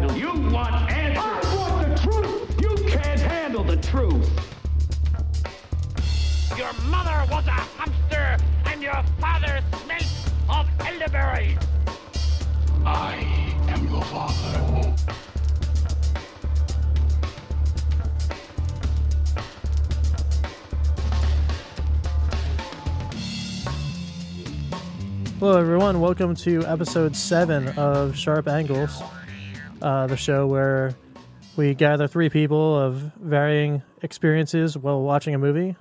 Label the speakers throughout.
Speaker 1: think entitled. You want answers? I want the truth. You can't handle the truth.
Speaker 2: Your mother was a hamster, and your father smelt of elderberries.
Speaker 1: I am your father.
Speaker 3: Hello, everyone. Welcome to episode seven of Sharp Angles, uh, the show where we gather three people of varying experiences while watching a movie,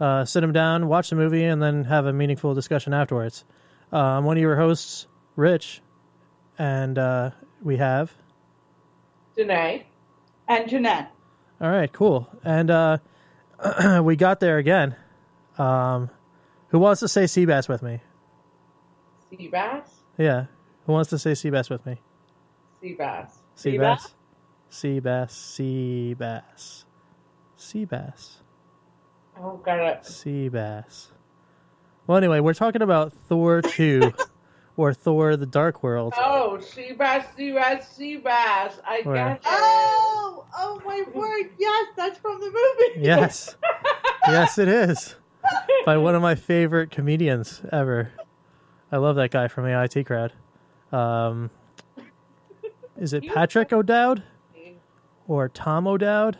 Speaker 3: uh, sit them down, watch the movie, and then have a meaningful discussion afterwards. Uh, I'm one of your hosts, Rich, and uh, we have.
Speaker 4: Janae.
Speaker 5: and Jeanette.
Speaker 3: All right, cool. And uh, we got there again. Um, who wants to say Seabass with me?
Speaker 4: Seabass?
Speaker 3: Yeah. Who wants to say Seabass with me?
Speaker 4: Seabass.
Speaker 3: Sea bass. Sea bass.
Speaker 4: Oh, got it.
Speaker 3: Seabass. Well, anyway, we're talking about Thor 2 or Thor the Dark World.
Speaker 4: Oh, sea bass, sea bass, sea bass. I
Speaker 3: Where?
Speaker 4: got it.
Speaker 5: Oh, oh my word! Yes, that's from the movie.
Speaker 3: Yes. yes, it is. By one of my favorite comedians ever. I love that guy from AIT crowd. Um, is it Patrick O'Dowd or Tom O'Dowd?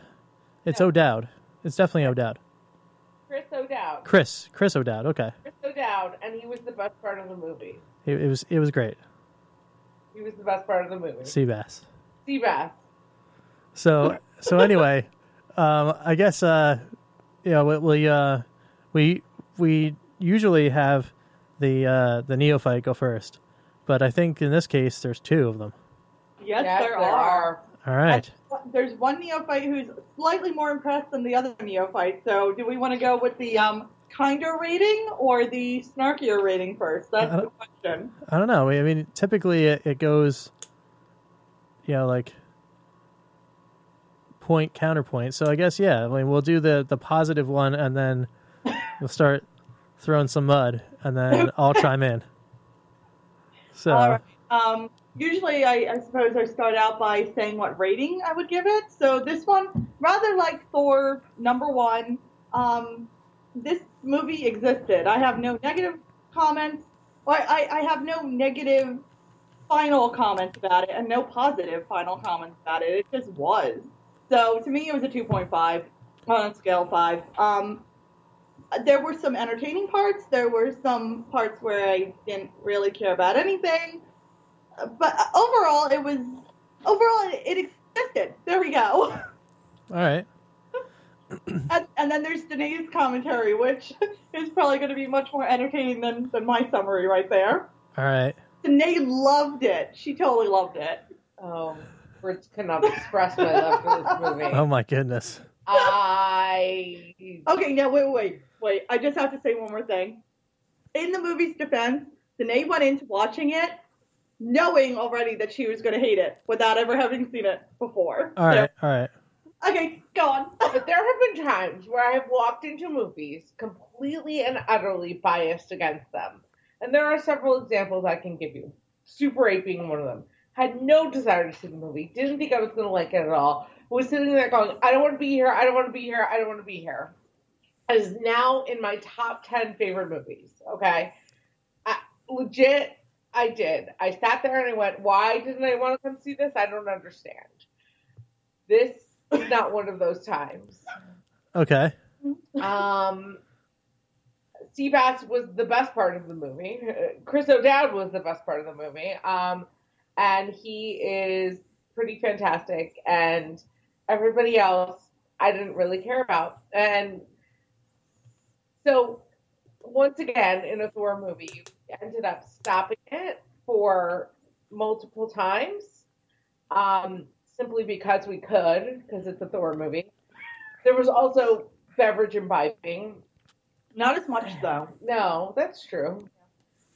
Speaker 3: It's O'Dowd. It's definitely O'Dowd.
Speaker 4: Chris O'Dowd.
Speaker 3: Chris. Chris O'Dowd. Okay.
Speaker 4: Chris O'Dowd, and he was the best part of the movie.
Speaker 3: It, it was it was great.
Speaker 4: He was the best part of the movie.
Speaker 3: sea Seabass.
Speaker 4: Seabass.
Speaker 3: So so anyway, um, I guess uh, you know we we, uh, we we usually have the uh, the neophyte go first, but I think in this case there's two of them.
Speaker 5: Yes,
Speaker 4: Yes,
Speaker 5: there, are.
Speaker 3: All right.
Speaker 5: There's one neophyte who's slightly more impressed than the other neophyte. So, do we want to go with the um, kinder rating or the snarkier rating first? That's the question.
Speaker 3: I don't know. I mean, typically it, it goes, you know, like point counterpoint. So I guess yeah. I mean, we'll do the the positive one, and then we'll start throwing some mud, and then I'll chime in. So
Speaker 5: All right. Um, usually, I, I suppose I start out by saying what rating I would give it. So this one, rather like Thor number one, um, this movie existed. I have no negative comments. Or I, I have no negative final comments about it, and no positive final comments about it. It just was. So to me, it was a 2.5 on a scale of five. Um, there were some entertaining parts. There were some parts where I didn't really care about anything. But overall, it was overall it, it existed. There we go.
Speaker 3: all right.
Speaker 5: And, and then there's Danae's commentary, which is probably going to be much more entertaining than, than my summary right there.
Speaker 3: All right.
Speaker 5: Danae loved it. She totally loved it.
Speaker 4: Oh, words cannot express my love for this movie.
Speaker 3: Oh my goodness.
Speaker 4: I.
Speaker 5: Okay, now wait, wait, wait. I just have to say one more thing. In the movie's defense, Danae went into watching it knowing already that she was going to hate it without ever having seen it before.
Speaker 3: All right. All right.
Speaker 5: Okay, go on.
Speaker 4: But there have been times where I have walked into movies completely and utterly biased against them. And there are several examples I can give you. Super 8 being one of them. Had no desire to see the movie, didn't think I was going to like it at all. Was sitting there going, I don't want to be here, I don't want to be here, I don't want to be here. Is now in my top 10 favorite movies, okay? I, legit, I did. I sat there and I went, why didn't I want to come see this? I don't understand. This is not one of those times.
Speaker 3: Okay.
Speaker 4: Um, Seabass was the best part of the movie. Chris O'Dowd was the best part of the movie. Um, and he is pretty fantastic. And everybody else, I didn't really care about. And so, once again, in a Thor movie, ended up stopping it for multiple times, um, simply because we could, because it's a Thor movie. There was also beverage imbibing.
Speaker 5: Not as much though.
Speaker 4: No, that's true.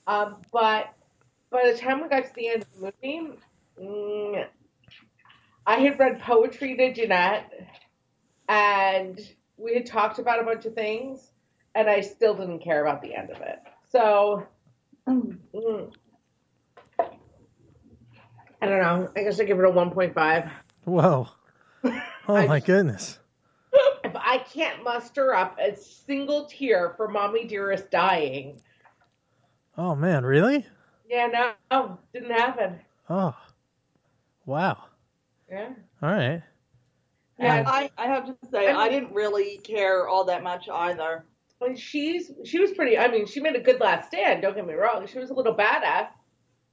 Speaker 4: Um, but by the time we got to the end of the movie, mm, I had read poetry to Jeanette, and we had talked about a bunch of things, and I still didn't care about the end of it. So, mm, I don't know. I guess I give it a 1.5.
Speaker 3: Whoa. Oh my goodness.
Speaker 4: If I can't muster up a single tear for Mommy Dearest dying,
Speaker 3: Oh man, really?
Speaker 4: yeah, no, no didn't happen.
Speaker 3: Oh. Wow.
Speaker 4: Yeah.
Speaker 3: All right.
Speaker 5: Yeah, I, I have to say, I didn't really care all that much either.
Speaker 4: Well, she's she was pretty. I mean, she made a good last stand. Don't get me wrong. She was a little badass,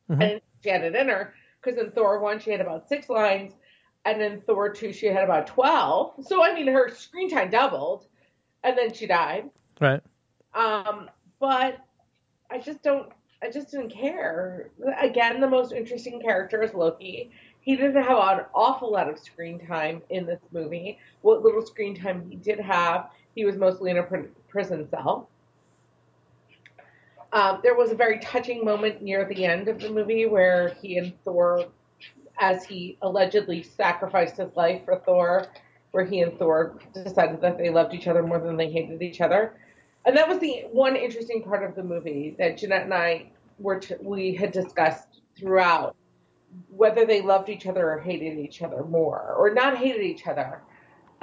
Speaker 3: Mhm.
Speaker 4: and she had it in her because in Thor one she had about six lines, and in Thor two she had about twelve. So I mean, her screen time doubled, and then she died.
Speaker 3: Right.
Speaker 4: Um, but I just don't. I just didn't care. Again, the most interesting character is Loki. He didn't have an awful lot of screen time in this movie. What little screen time he did have, he was mostly in a prison cell. Um, there was a very touching moment near the end of the movie where he and Thor, as he allegedly sacrificed his life for Thor, where he and Thor decided that they loved each other more than they hated each other. And that was the one interesting part of the movie that Jeanette and I were t- we had discussed throughout whether they loved each other or hated each other more, or not hated each other,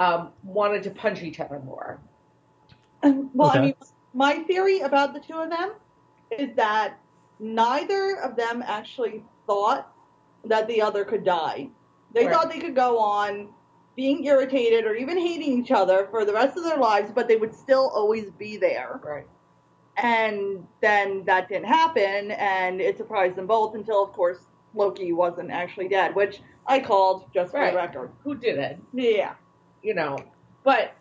Speaker 4: um, wanted to punch each other more.
Speaker 5: Well,
Speaker 3: Okay.
Speaker 5: I mean, my theory about the two of them is that neither of them actually thought that the other could die. They
Speaker 4: Right.
Speaker 5: thought they could go on being irritated or even hating each other for the rest of their lives, but they would still always be there.
Speaker 4: Right.
Speaker 5: And then that didn't happen, and it surprised them both until, of course, Loki wasn't actually dead, which I called just for
Speaker 4: Right.
Speaker 5: the record.
Speaker 4: Who did it?
Speaker 5: Yeah.
Speaker 4: you know. But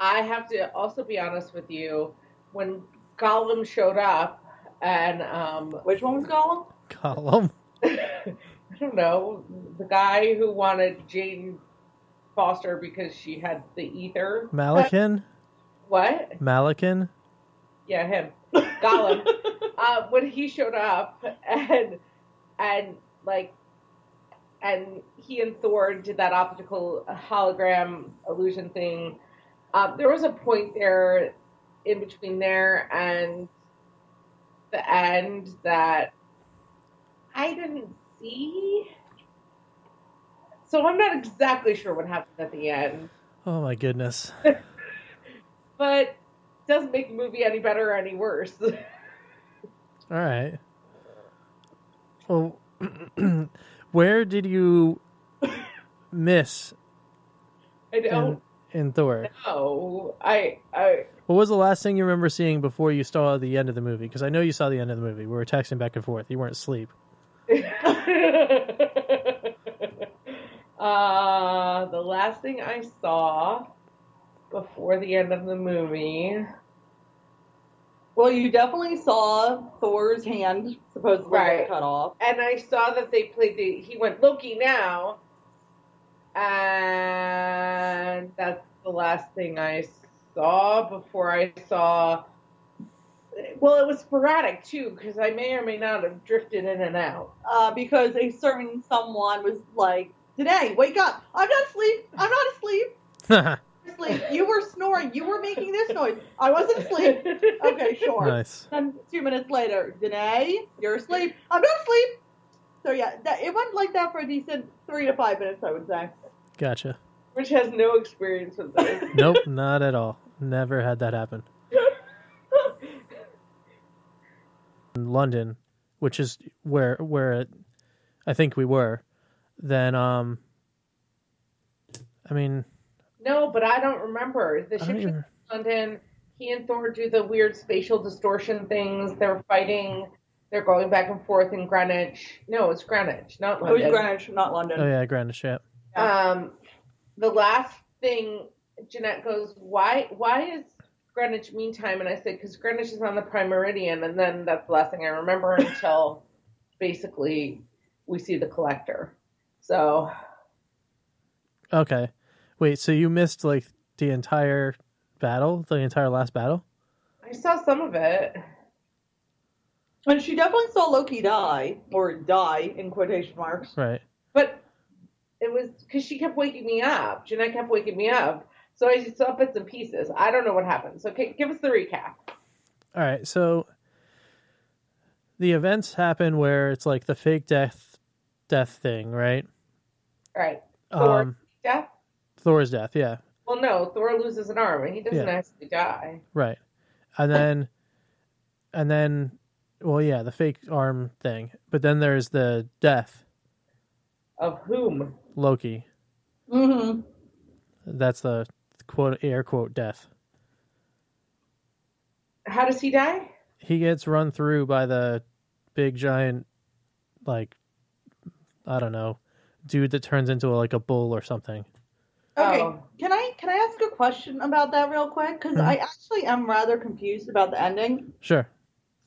Speaker 4: I have to also be honest with you. When Gollum showed up, and um,
Speaker 5: Which one was Gollum?
Speaker 3: Gollum.
Speaker 4: I don't know, the guy who wanted Jane Foster because she had the ether.
Speaker 3: Malekith.
Speaker 4: What?
Speaker 3: Malekith.
Speaker 4: Yeah, him. Gollum. uh, when he showed up and and like and he and Thor did that optical hologram illusion thing. Um, there was a point there in between there and the end that I didn't see. So I'm not exactly sure what happened at the end,
Speaker 3: Oh my goodness.
Speaker 4: but it doesn't make the movie any better or any worse.
Speaker 3: All right. Well, where did you miss
Speaker 4: I don't
Speaker 3: in Thor?
Speaker 4: know. I I
Speaker 3: What was the last thing you remember seeing before you saw the end of the movie? Because I know you saw the end of the movie. We were texting back and forth. You weren't asleep.
Speaker 4: uh, the last thing I saw before the end of the movie.
Speaker 5: Well, you definitely saw Thor's hand supposedly
Speaker 4: Right.
Speaker 5: get cut off.
Speaker 4: And I saw that they played the. He went Loki now, and that's the last thing I saw before I saw. Well, it was sporadic too, because I may or may not have drifted in and out.
Speaker 5: Uh, because a certain someone was like, Today, wake up. I'm not asleep. I'm not asleep. Asleep. You were snoring. You were making this noise. I wasn't asleep. Okay, sure.
Speaker 3: nice.
Speaker 5: Then two minutes later, Danae, you're asleep. I'm not asleep. So yeah, that, it went like that for a decent three to five minutes, I would say.
Speaker 3: Gotcha.
Speaker 4: Which has no experience with this.
Speaker 3: Nope, not at all. Never had that happen. In London, which is where where I think we were, then um I mean
Speaker 4: no, but I don't remember. The ship
Speaker 3: even,
Speaker 4: in London, he and Thor do the weird spatial distortion things. They're fighting. They're going back and forth in Greenwich. No, it's Greenwich, not
Speaker 5: It was
Speaker 4: London.
Speaker 5: Greenwich, not London.
Speaker 3: oh yeah, Greenwich, yeah.
Speaker 4: Um, the last thing, Jeanette goes, "Why? Why is Greenwich mean time?" And I said, "Because Greenwich is on the prime meridian." And then that's the last thing I remember until basically we see the collector. So
Speaker 3: Okay. Wait, so you missed like the entire battle, the entire last battle?
Speaker 4: I saw some of it.
Speaker 5: And she definitely saw Loki die, or die in quotation marks.
Speaker 3: Right.
Speaker 4: But it was because she kept waking me up. Jeanette kept waking me up. So I just saw bits and pieces. I don't know what happened. So okay, give us the recap.
Speaker 3: All right, so the events happen where it's like the fake death death thing, right?
Speaker 4: Right. Thor
Speaker 3: Um,
Speaker 4: death?
Speaker 3: Thor's death, yeah,
Speaker 4: Well, no. Thor loses an arm, and he doesn't
Speaker 3: Yeah.
Speaker 4: actually die.
Speaker 3: right. And then, and then, well, yeah, the fake arm thing. But then there's the death,
Speaker 4: Of whom?
Speaker 3: Loki.
Speaker 5: Mm-hmm.
Speaker 3: That's the quote air quote death.
Speaker 4: How does he die?
Speaker 3: He gets run through by the big giant, like, I don't know, dude that turns into like a bull or something.
Speaker 5: Okay,
Speaker 4: Oh.
Speaker 5: can I can I ask a question about that real quick? Because
Speaker 3: Mhm.
Speaker 5: I actually am rather confused about the ending.
Speaker 3: Sure.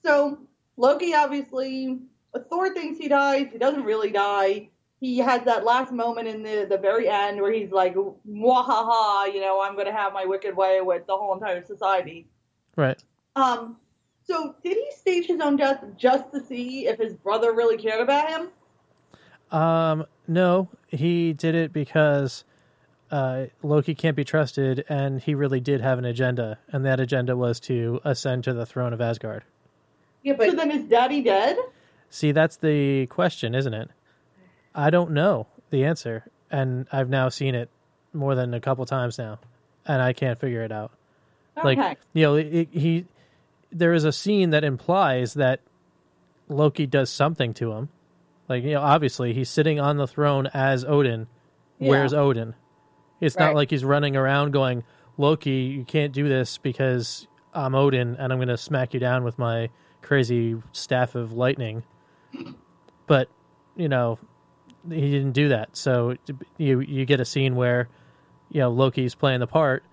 Speaker 5: So Loki obviously, Thor thinks he dies. He doesn't really die. He has that last moment in the the very end where he's like, "Wahaha!" You know, I'm going to have my wicked way with the whole entire society.
Speaker 3: Right.
Speaker 5: Um, so did he stage his own death just to see if his brother really cared about him?
Speaker 3: Um, no, he did it because uh, Loki can't be trusted, and he really did have an agenda, and that agenda was to ascend to the throne of Asgard.
Speaker 4: Yeah, but
Speaker 5: so then is Daddy dead?
Speaker 3: See, that's the question, isn't it? I don't know the answer, and I've now seen it more than a couple times now, and I can't figure it out.
Speaker 5: Okay.
Speaker 3: Like, you know, it, he there is a scene that implies that Loki does something to him. Like, you know, obviously he's sitting on the throne as Odin.
Speaker 5: Yeah.
Speaker 3: Where's Odin? It's not like he's running around going, Loki, you can't do this because I'm Odin and I'm going to smack you down with my crazy staff of lightning. But, you know, he didn't do that. So you you get a scene where, you know, Loki's playing the part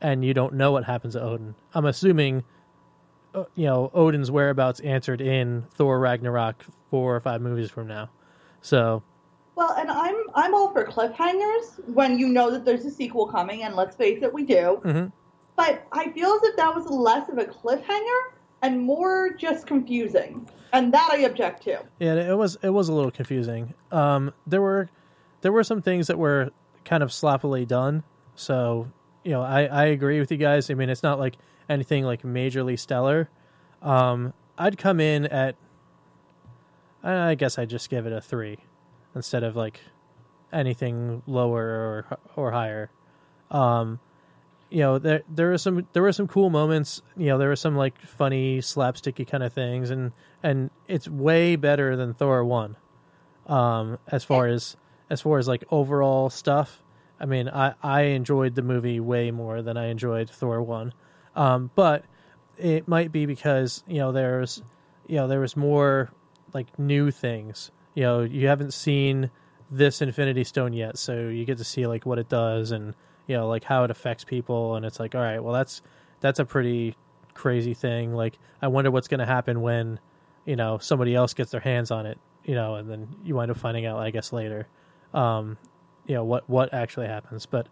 Speaker 3: and you don't know what happens to Odin. I'm assuming, uh, you know, Odin's whereabouts answered in Thor Ragnarok four or five movies from now. So,
Speaker 5: Well, and I'm I'm all for cliffhangers when you know that there's a sequel coming, and let's face it, we do.
Speaker 3: mhm.
Speaker 5: But I feel as if that was less of a cliffhanger and more just confusing, and that I object to.
Speaker 3: yeah, it was it was a little confusing. Um, there were there were some things that were kind of sloppily done. So, you know, I I agree with you guys. I mean, it's not like anything like majorly stellar. Um, I'd come in at I guess I'd just give it a three instead of like anything lower or or higher. Um, you know, there there were some there were some cool moments. You know, there were some like funny slapsticky kind of things, and and it's way better than Thor one. Um, as far as as far as like overall stuff, I mean, I I enjoyed the movie way more than I enjoyed Thor one. Um, but it might be because you know there's you know there was more like new things. You know, you haven't seen this Infinity Stone yet, so you get to see like what it does and you know like how it affects people, and it's like, all right, well that's that's a pretty crazy thing. Like, I wonder what's going to happen when you know somebody else gets their hands on it, you know, and then you wind up finding out, I guess, later, um, you know what what actually happens. But,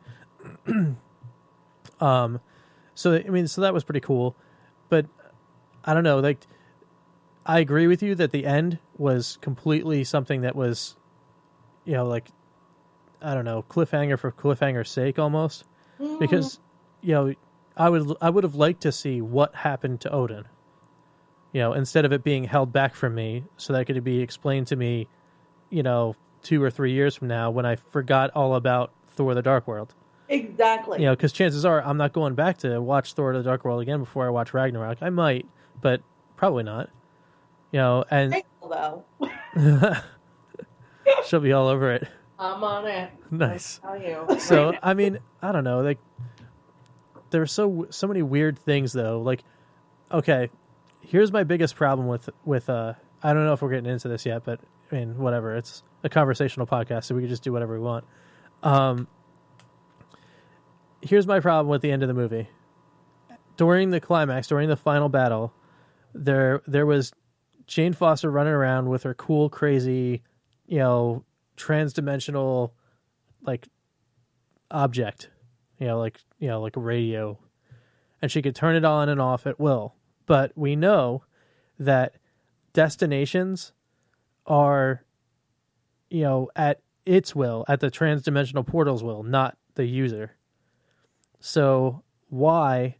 Speaker 3: um, so I mean, so that was pretty cool, but I don't know, like. I agree with you that the end was completely something that was, you know, like, I don't know, cliffhanger for cliffhanger's sake almost, mm. because, you know, I would I would have liked to see what happened to Odin, you know, instead of it being held back from me, so that it could be explained to me, you know, two or three years from now when I forgot all about Thor: The Dark World.
Speaker 5: Exactly.
Speaker 3: You know, because chances are I'm not going back to watch Thor: The Dark World again before I watch Ragnarok. I might, but probably not. You know, and
Speaker 5: though.
Speaker 3: she'll be all over it.
Speaker 4: I'm on it.
Speaker 3: Nice.
Speaker 4: I'll tell you.
Speaker 3: So I mean, I don't know. Like, there's so so many weird things though. Like, okay, here's my biggest problem with with uh. I don't know if we're getting into this yet, but I mean, whatever. It's a conversational podcast, so we can just do whatever we want. Um, here's my problem with the end of the movie. During the climax, during the final battle, there there was Jane Foster running around with her cool, crazy, you know, trans-dimensional, like object, you know, like you know, like a radio, and she could turn it on and off at will. But we know that destinations are, you know, at its will, at the trans-dimensional portal's will, not the user. So why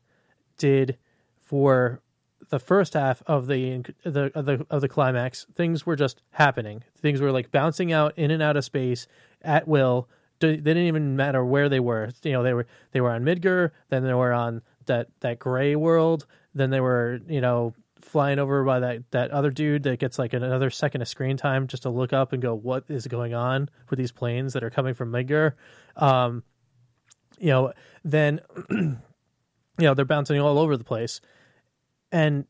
Speaker 3: did for the first half of the the of the of the climax, things were just happening. Things were like bouncing out in and out of space at will. They didn't even matter where they were. You know, they were they were on Midgard, then they were on that that gray world, then they were you know flying over by that that other dude that gets like another second of screen time just to look up and go, what is going on with these planes that are coming from Midgard? Um, you know, then you know they're bouncing all over the place, and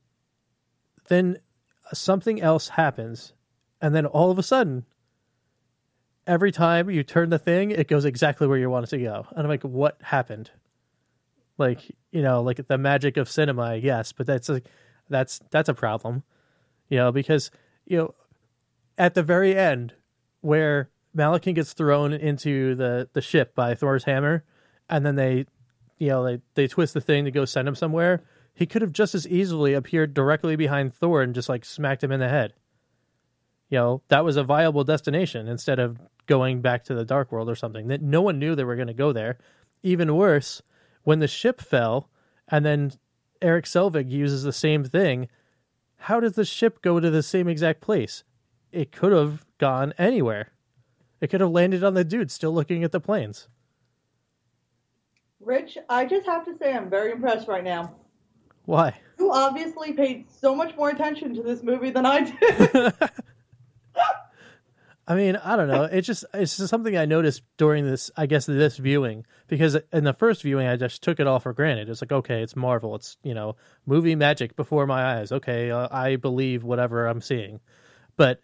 Speaker 3: then something else happens, and then all of a sudden, every time you turn the thing, it goes exactly where you want it to go, and I'm like, what happened? Like you know, like the magic of cinema, yes, but that's like that's that's a problem, you know, because you know at the very end where Malekith gets thrown into the the ship by Thor's hammer, and then they, you know, they they twist the thing to go send him somewhere. He could have just as easily appeared directly behind Thor and just like smacked him in the head. You know, that was a viable destination instead of going back to the dark world or something. That no one knew they were going to go there. Even worse, when the ship fell and then Erik Selvig uses the same thing, how does the ship go to the same exact place? It could have gone anywhere. It could have landed on the dude still looking at the planes.
Speaker 5: Rich, I just have to say I'm very impressed right now.
Speaker 3: Why?
Speaker 5: You obviously paid so much more attention to this movie than I did.
Speaker 3: I mean, I don't know. It's just it's just something I noticed during this, I guess, this viewing because in the first viewing I just took it all for granted. It's like, okay, it's Marvel. It's you know, movie magic before my eyes. Okay, uh, I believe whatever I'm seeing. But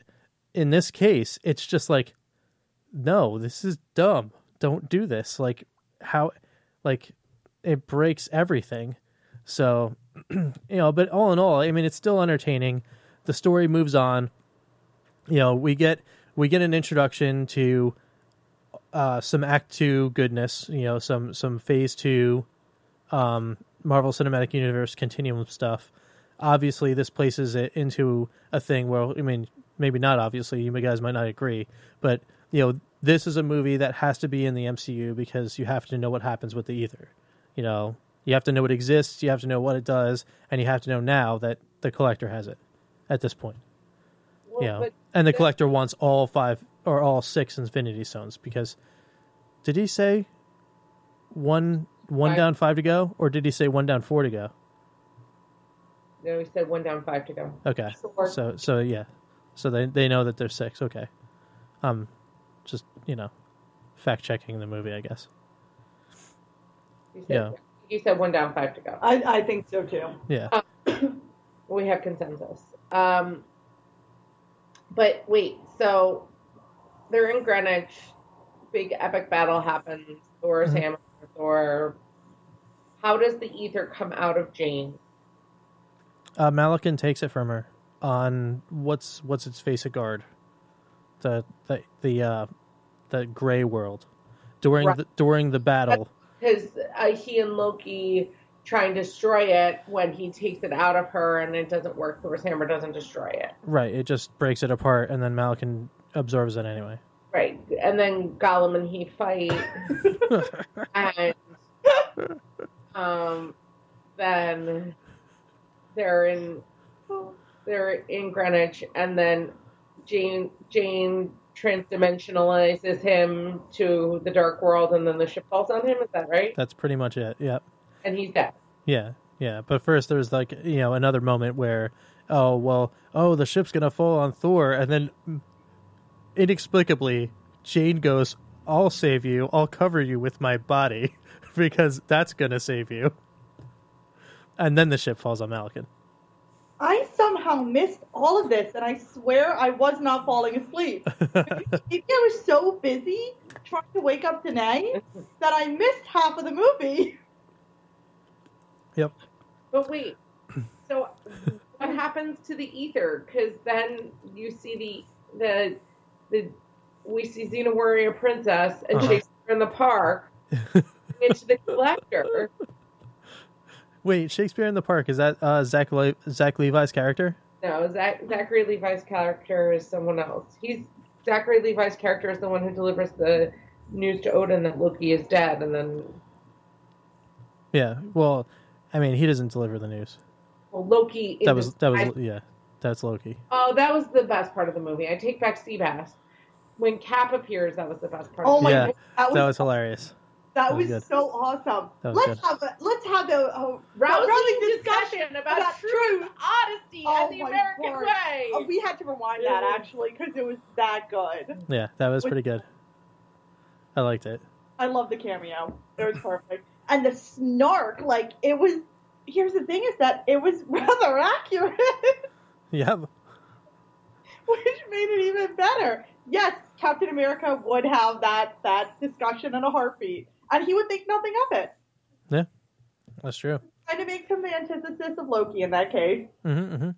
Speaker 3: in this case, it's just like, no, this is dumb. Don't do this. Like how, like, it breaks everything. So, you know, but all in all, I mean, it's still entertaining. The story moves on. You know, we get we get an introduction to uh, some Act Two goodness. You know, some some Phase Two um, Marvel Cinematic Universe continuum stuff. Obviously, this places it into a thing where I mean, maybe not. Obviously, you guys might not agree, but you know, this is a movie that has to be in the MCU because you have to know what happens with the ether. You know, you have to know it exists, you have to know what it does, and you have to know now that the collector has it at this point.
Speaker 4: Well,
Speaker 3: you know, and the collector wants all five or all six Infinity Stones because did he say one one
Speaker 4: Five.
Speaker 3: down, five to go, or did he say one down, four to go?
Speaker 4: No, we said one down, five to go.
Speaker 3: Okay,
Speaker 5: Sure.
Speaker 3: so so yeah, so they they know that there's six. Okay, um, just you know, fact checking the movie, I guess. Yeah.
Speaker 4: You said one down, five to go.
Speaker 5: I, I think so too.
Speaker 3: Yeah,
Speaker 4: We have consensus. Um, but wait, so they're in Greenwich. Big epic battle happens. Thor's
Speaker 3: Mhm.
Speaker 4: hammer, Thor. How does the ether come out of Jane?
Speaker 3: uh, Malekith takes it from her on what's what's its face a guard, the the the uh, the gray world during
Speaker 4: Right.
Speaker 3: the, during the battle.
Speaker 4: Because uh, he and Loki try and destroy it when he takes it out of her and it doesn't work. Thor's hammer doesn't destroy it.
Speaker 3: Right, it just breaks it apart, and then Malekith absorbs it anyway.
Speaker 4: Right. And then Gollum and he fight. and um, then they're in they're in Greenwich, and then Jane Jane transdimensionalizes him to the dark world, and then the ship falls on him. Is that right?
Speaker 3: That's pretty much it. Yep.
Speaker 4: And he's dead.
Speaker 3: Yeah, yeah. But first, there's like you know another moment where, oh well, oh the ship's gonna fall on Thor, and then inexplicably Jane goes, "I'll save you. I'll cover you with my body because that's gonna save you." And then the ship falls on Malekith.
Speaker 5: I somehow missed all of this, and I swear I was not falling asleep. Maybe I was so busy trying to wake up Danae that I missed half of the movie.
Speaker 3: Yep.
Speaker 4: But wait, so what happens to the ether? Because then you see the the the we see Xena Warrior Princess and
Speaker 3: Uh-huh.
Speaker 4: Shakespeare in the Park. it's the collector.
Speaker 3: Wait, Shakespeare in the Park is that uh, Zach Le- Zach Levi's character?
Speaker 4: No, Zach, Zachary Levi's character is someone else. He's Zachary Levi's character is the one who delivers the news to Odin that Loki is dead, and then
Speaker 3: Yeah. Well, I mean, he doesn't deliver the news.
Speaker 4: well, Loki.
Speaker 3: That was that was
Speaker 4: I-
Speaker 3: yeah. That's Loki.
Speaker 4: oh, that was the best part of the movie. I take back Seabass. When Cap appears, that was the best part.
Speaker 5: Oh
Speaker 4: of
Speaker 5: my
Speaker 4: the
Speaker 3: Yeah,
Speaker 5: god, that was
Speaker 3: That was hilarious.
Speaker 5: That
Speaker 3: that was
Speaker 5: was so awesome.
Speaker 3: Was
Speaker 5: let's
Speaker 3: good.
Speaker 5: have a let's have a, a
Speaker 4: rousing
Speaker 5: rousing
Speaker 4: discussion about,
Speaker 5: about
Speaker 4: truth,
Speaker 5: truth.
Speaker 4: honesty,
Speaker 5: Oh
Speaker 4: and the American
Speaker 5: word.
Speaker 4: way.
Speaker 5: Oh, we had to rewind that
Speaker 4: Mhm.
Speaker 5: actually because it was that good.
Speaker 3: Yeah, that was
Speaker 5: With-
Speaker 3: pretty good. I liked it.
Speaker 5: I love the cameo. It was perfect. And the snark, like it was. Here's the thing: is that it was rather accurate,
Speaker 3: Yep.
Speaker 5: which made it even better. Yes, Captain America would have that that discussion in a heartbeat, and he would think nothing of it.
Speaker 3: Yeah, that's true.
Speaker 5: Kind of makes him the antithesis of Loki in that case.
Speaker 3: hmm hmm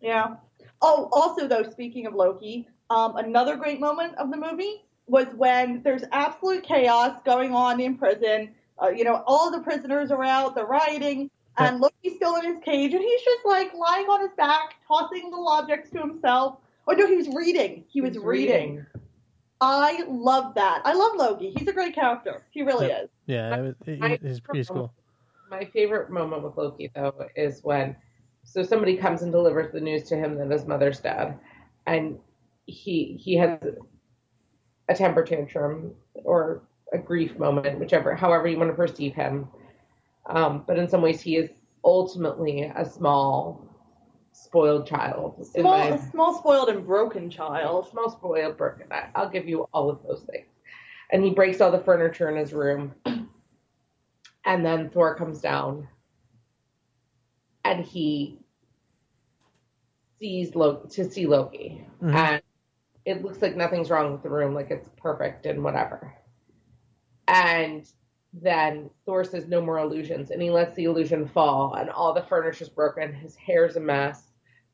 Speaker 5: Yeah. Oh, also though, speaking of Loki, um, another great moment of the movie was when there's absolute chaos going on in prison. Uh, you know, all the prisoners are out, they're rioting, and Loki's still in his cage, and he's just like lying on his back, tossing little objects to himself. Oh no, he was reading. He was
Speaker 4: He's
Speaker 5: reading. I love that. I love Loki. He's a great character. He really
Speaker 3: Yep.
Speaker 5: is.
Speaker 3: Yeah, it was, he-
Speaker 4: I-
Speaker 3: he's, he's cool.
Speaker 4: My favorite moment with Loki, though, is when so somebody comes and delivers the news to him that his mother's dead, and he he has a temper tantrum or a grief moment, whichever, however you want to perceive him. Um, but in some ways, he is ultimately a small, spoiled child.
Speaker 5: Small,
Speaker 4: my-
Speaker 5: small, spoiled, and broken child.
Speaker 4: small spoiled broken. I, I'll give you all of those things. And he breaks all the furniture in his room. And then Thor comes down and he sees Loki to see Loki.
Speaker 3: Mhm.
Speaker 4: And it looks like nothing's wrong with the room, like it's perfect and whatever. And then Thor says no more illusions and he lets the illusion fall and all the furniture's broken, his hair's a mess,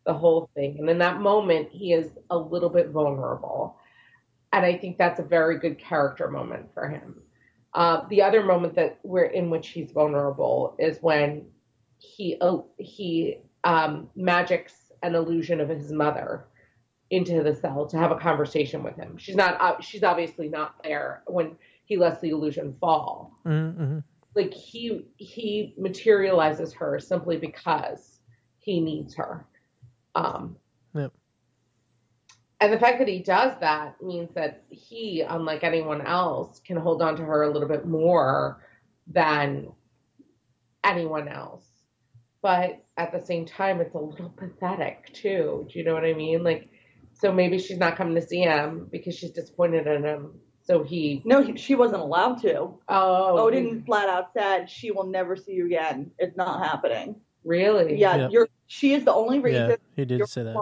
Speaker 4: the whole thing. And in that moment he is a little bit vulnerable. And I think that's a very good character moment for him. Uh, the other moment that we're in which he's vulnerable is when he uh, he um, magics an illusion of his mother into the cell to have a conversation with him. She's not uh, she's obviously not there when he lets the illusion fall.
Speaker 3: Mm-hmm.
Speaker 4: Like he he materializes her simply because he needs her. Um,
Speaker 3: Yep.
Speaker 4: and the fact that he does that means that he, unlike anyone else, can hold on to her a little bit more than anyone else. But at the same time, it's a little pathetic too. Do you know what I mean? Like, so maybe she's not coming to see him because she's disappointed in him. So he,
Speaker 5: No, he, she wasn't allowed to.
Speaker 4: oh,
Speaker 5: Odin flat out said, "She will never see you again. It's not happening."
Speaker 4: really?
Speaker 5: Yeah,
Speaker 3: Yep.
Speaker 5: you're. She is the only reason.
Speaker 3: Yeah, he did say that.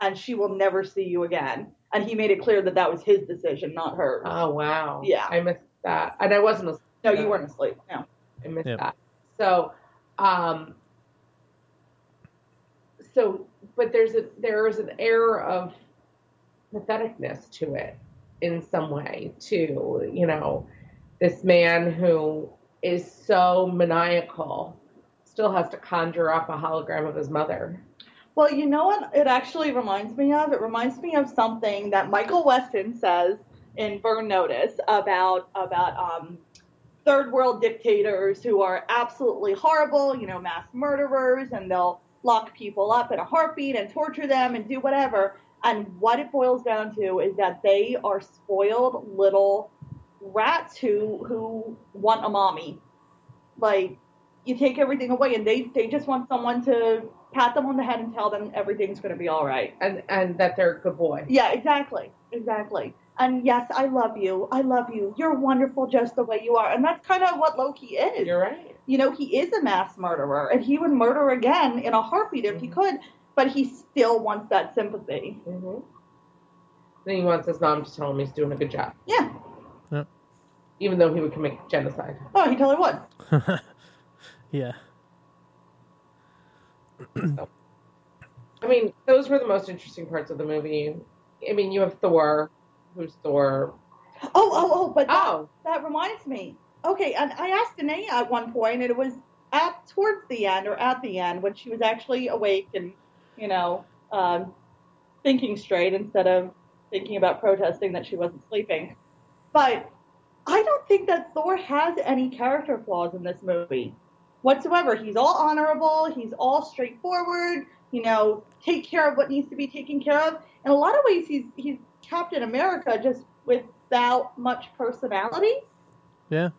Speaker 5: and she will never see you again. And he made it clear that that was his decision, not hers.
Speaker 4: Oh wow.
Speaker 5: Yeah.
Speaker 4: I missed that, and I wasn't. asleep.
Speaker 5: no, you weren't asleep. No.
Speaker 4: I missed
Speaker 3: Yep.
Speaker 4: that. So, um, so, but there's a there is an air of patheticness to it in some way too. You know, this man who is so maniacal still has to conjure up a hologram of his mother.
Speaker 5: Well, you know what? It actually reminds me of. It reminds me of something that Michael Weston says in Burn Notice about about um, third world dictators who are absolutely horrible. You know, mass murderers, and they'll lock people up in a heartbeat and torture them and do whatever. And what it boils down to is that they are spoiled little rats who who want a mommy. Like you take everything away, and they they just want someone to pat them on the head and tell them everything's going to be all right.
Speaker 4: And and that they're a good boy.
Speaker 5: Yeah, exactly, exactly. And yes, I love you. I love you. You're wonderful just the way you are. And that's kind of what Loki is.
Speaker 4: You're right.
Speaker 5: You know, he is a mass murderer, and he would murder again in a heartbeat if he could. But he still wants that sympathy.
Speaker 4: mm-hmm. Then he wants his mom to tell him he's doing a good job,
Speaker 5: Yeah.
Speaker 4: even though he would commit genocide.
Speaker 5: Oh, he totally would.
Speaker 3: yeah.
Speaker 4: I mean, those were the most interesting parts of the movie. I mean, you have Thor, who's Thor.
Speaker 5: Oh, oh, oh! But that,
Speaker 4: Oh,
Speaker 5: that reminds me. Okay, and I asked Danae at one point, and it was at towards the end or at the end when she was actually awake and you know um, thinking straight instead of thinking about protesting that she wasn't sleeping. But I don't think that Thor has any character flaws in this movie. Whatsoever. He's all honorable. He's all straightforward. You know, take care of what needs to be taken care of. In a lot of ways, he's he's Captain America, just without much personality.
Speaker 3: Yeah,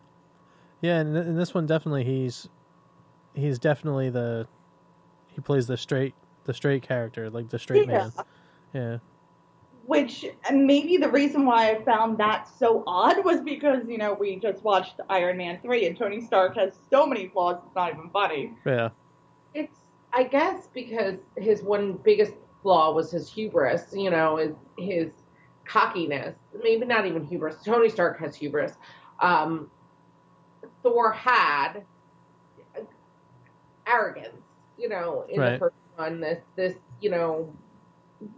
Speaker 3: yeah, and in this one, definitely he's he's definitely the he plays the straight the straight character, like the straight
Speaker 5: Yeah.
Speaker 3: man. Yeah,
Speaker 5: Which maybe the reason why I found that so odd was because you know we just watched Iron Man three and Tony Stark has so many flaws it's not even funny.
Speaker 3: yeah,
Speaker 4: It's, I guess, because his one biggest flaw was his hubris. You know, his, his cockiness. Maybe not even hubris. Tony Stark has hubris. Um, Thor had arrogance. You know, in the first one, this this you know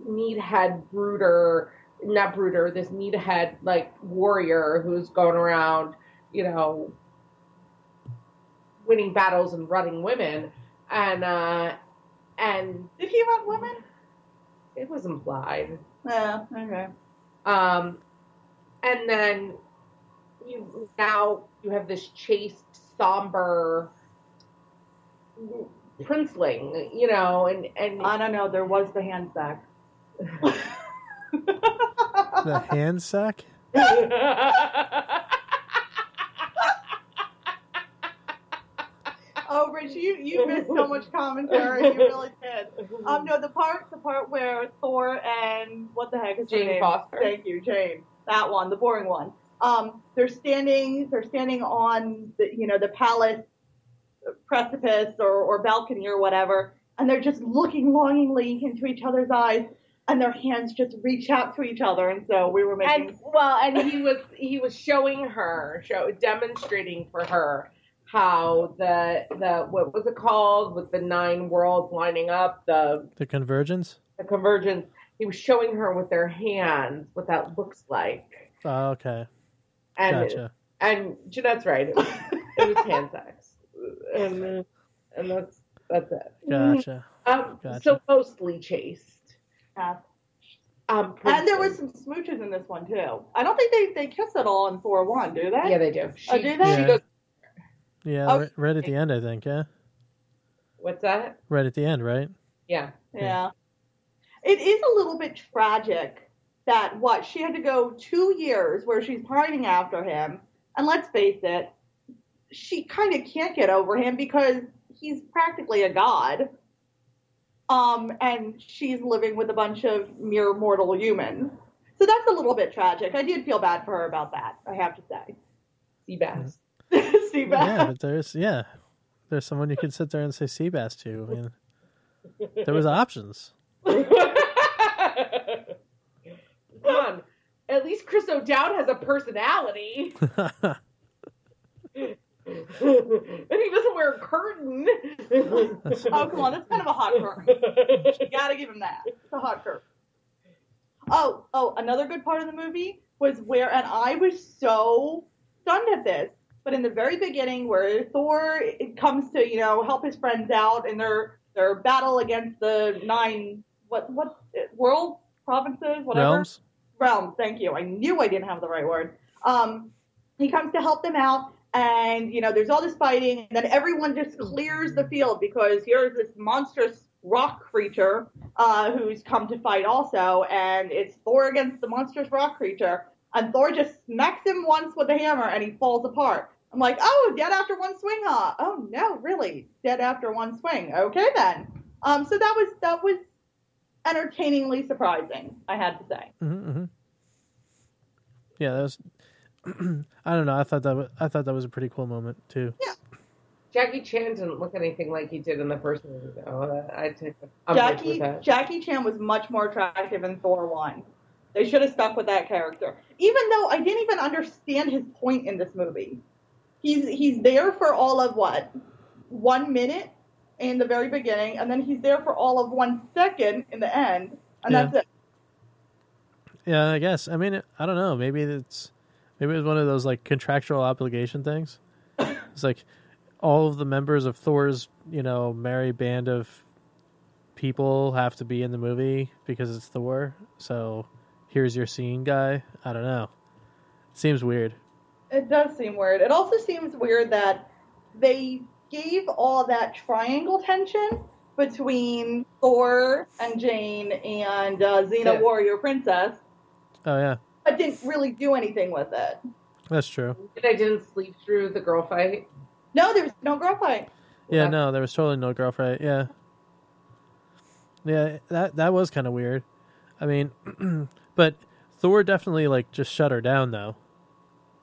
Speaker 4: meathead brooder, not brooder. This meathead like warrior who's going around, you know, winning battles and running women, and uh, and
Speaker 5: Did he run women?
Speaker 4: it was implied.
Speaker 5: Yeah. Okay.
Speaker 4: Um, and then you now you have this chaste, somber princeling, you know, and and
Speaker 5: I don't know. There was the hand sack.
Speaker 3: The hand sack.
Speaker 5: oh, Rich, you you missed so much commentary. You really did. Um, no, the part the part where Thor and what the heck is her
Speaker 4: Jane
Speaker 5: name?
Speaker 4: Foster.
Speaker 5: Thank you, Jane. That one, the boring one. Um, they're standing they're standing on the you know the palace precipice or, or balcony or whatever, and they're just looking longingly into each other's eyes, and their hands just reach out to each other, and so we were making.
Speaker 4: and well, and he was he was showing her, show demonstrating for her how the the what was it called with the nine worlds lining up the
Speaker 3: The convergence.
Speaker 4: the convergence. He was showing her with their hands what that looks like,
Speaker 3: Oh, okay,
Speaker 4: and
Speaker 3: gotcha.
Speaker 4: and Jeanette's right. It was, it was hand sex, and and that's that's it.
Speaker 3: Gotcha.
Speaker 4: Um,
Speaker 3: Gotcha.
Speaker 4: so mostly chaste.
Speaker 5: Yeah.
Speaker 4: Um,
Speaker 5: And there was some smooches in this one too. I don't think they, they kiss at all in Thor one, do they?
Speaker 4: Yeah, they do. She,
Speaker 5: Oh, do they?
Speaker 3: Yeah.
Speaker 4: goes,
Speaker 3: Yeah,
Speaker 5: Oh.
Speaker 3: right, right at the end, I think. Yeah,
Speaker 4: what's that?
Speaker 3: right at the end, right?
Speaker 4: Yeah.
Speaker 5: Yeah. It is a little bit tragic that what she had to go two years where she's pining after him, and let's face it, she kind of can't get over him because he's practically a god. Um, and she's living with a bunch of mere mortal humans. So that's a little bit tragic. I did feel bad for her about that, I have to say.
Speaker 4: Sea bass.
Speaker 5: sea
Speaker 3: bass.
Speaker 5: Yeah,
Speaker 3: but there's yeah, there's someone you could sit there and say sea bass to. I mean, there was options.
Speaker 4: Come on. At least Chris O'Dowd has a personality. and he doesn't wear a curtain.
Speaker 5: Oh, come on, that's kind of a hot curtain. You gotta give him that. It's a hot curtain. Oh, oh, another good part of the movie was where, and I was so stunned at this, but in the very beginning, where Thor it comes to you know help his friends out in their their battle against the nine what what world provinces whatever
Speaker 3: Realms.
Speaker 5: realms. Thank you. I knew I didn't have the right word. Um, he comes to help them out, and you know, there's all this fighting, and then everyone just clears the field because here's this monstrous rock creature uh, who's come to fight also, and it's Thor against the monstrous rock creature, and Thor just smacks him once with a hammer, and he falls apart. I'm like, oh, dead after one swing, huh? Oh no, really, dead after one swing. Okay then. Um, so that was that was entertainingly surprising, I had to say.
Speaker 3: hmm hmm Yeah, that was. I don't know. I thought that was, I thought that was a pretty cool moment too. Yeah.
Speaker 4: Jackie Chan didn't look anything like he did in the first movie, though. Uh, I take
Speaker 5: Jackie
Speaker 4: that.
Speaker 5: Jackie Chan was much more attractive in Thor one. They should have stuck with that character. Even though I didn't even understand his point in this movie. He's he's there for all of what? One minute in the very beginning, and then he's there for all of one second in the end, and
Speaker 3: Yeah.
Speaker 5: that's it.
Speaker 3: Yeah, I guess. I mean, I don't know. Maybe it's maybe it was one of those like contractual obligation things. It's like all of the members of Thor's, you know, merry band of people have to be in the movie because it's Thor. So here's your scene, guy. I don't know. Seems weird.
Speaker 5: It does seem weird. It also seems weird that they gave all that triangle tension between Thor and Jane and uh, Xena
Speaker 4: Yeah.
Speaker 5: Warrior Princess,
Speaker 3: Oh yeah,
Speaker 5: but didn't really do anything with it.
Speaker 3: that's true.
Speaker 4: And I didn't sleep through the girl fight.
Speaker 5: No, there was no girl fight.
Speaker 3: Yeah,
Speaker 4: Okay.
Speaker 3: no, there was totally no girl fight. Yeah, yeah, that that was kind of weird. I mean, but Thor definitely like just shut her down though.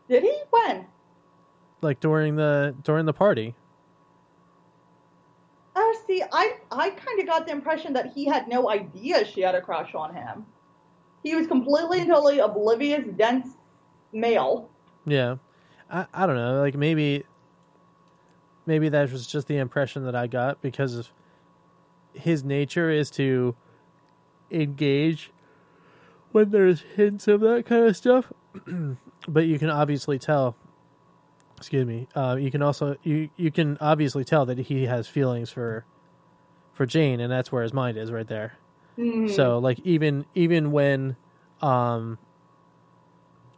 Speaker 5: Did he? When?
Speaker 3: Like during the during the party.
Speaker 5: Oh, see, I I kind of got the impression that he had no idea she had a crush on him. He was completely and totally oblivious, dense male.
Speaker 3: Yeah, I I don't know. Like maybe maybe that was just the impression that I got because his nature is to engage when there's hints of that kind of stuff. but you can obviously tell. Excuse me. Uh, you can also you you can obviously tell that he has feelings for for Jane, and that's where his mind is right there. So like even even when um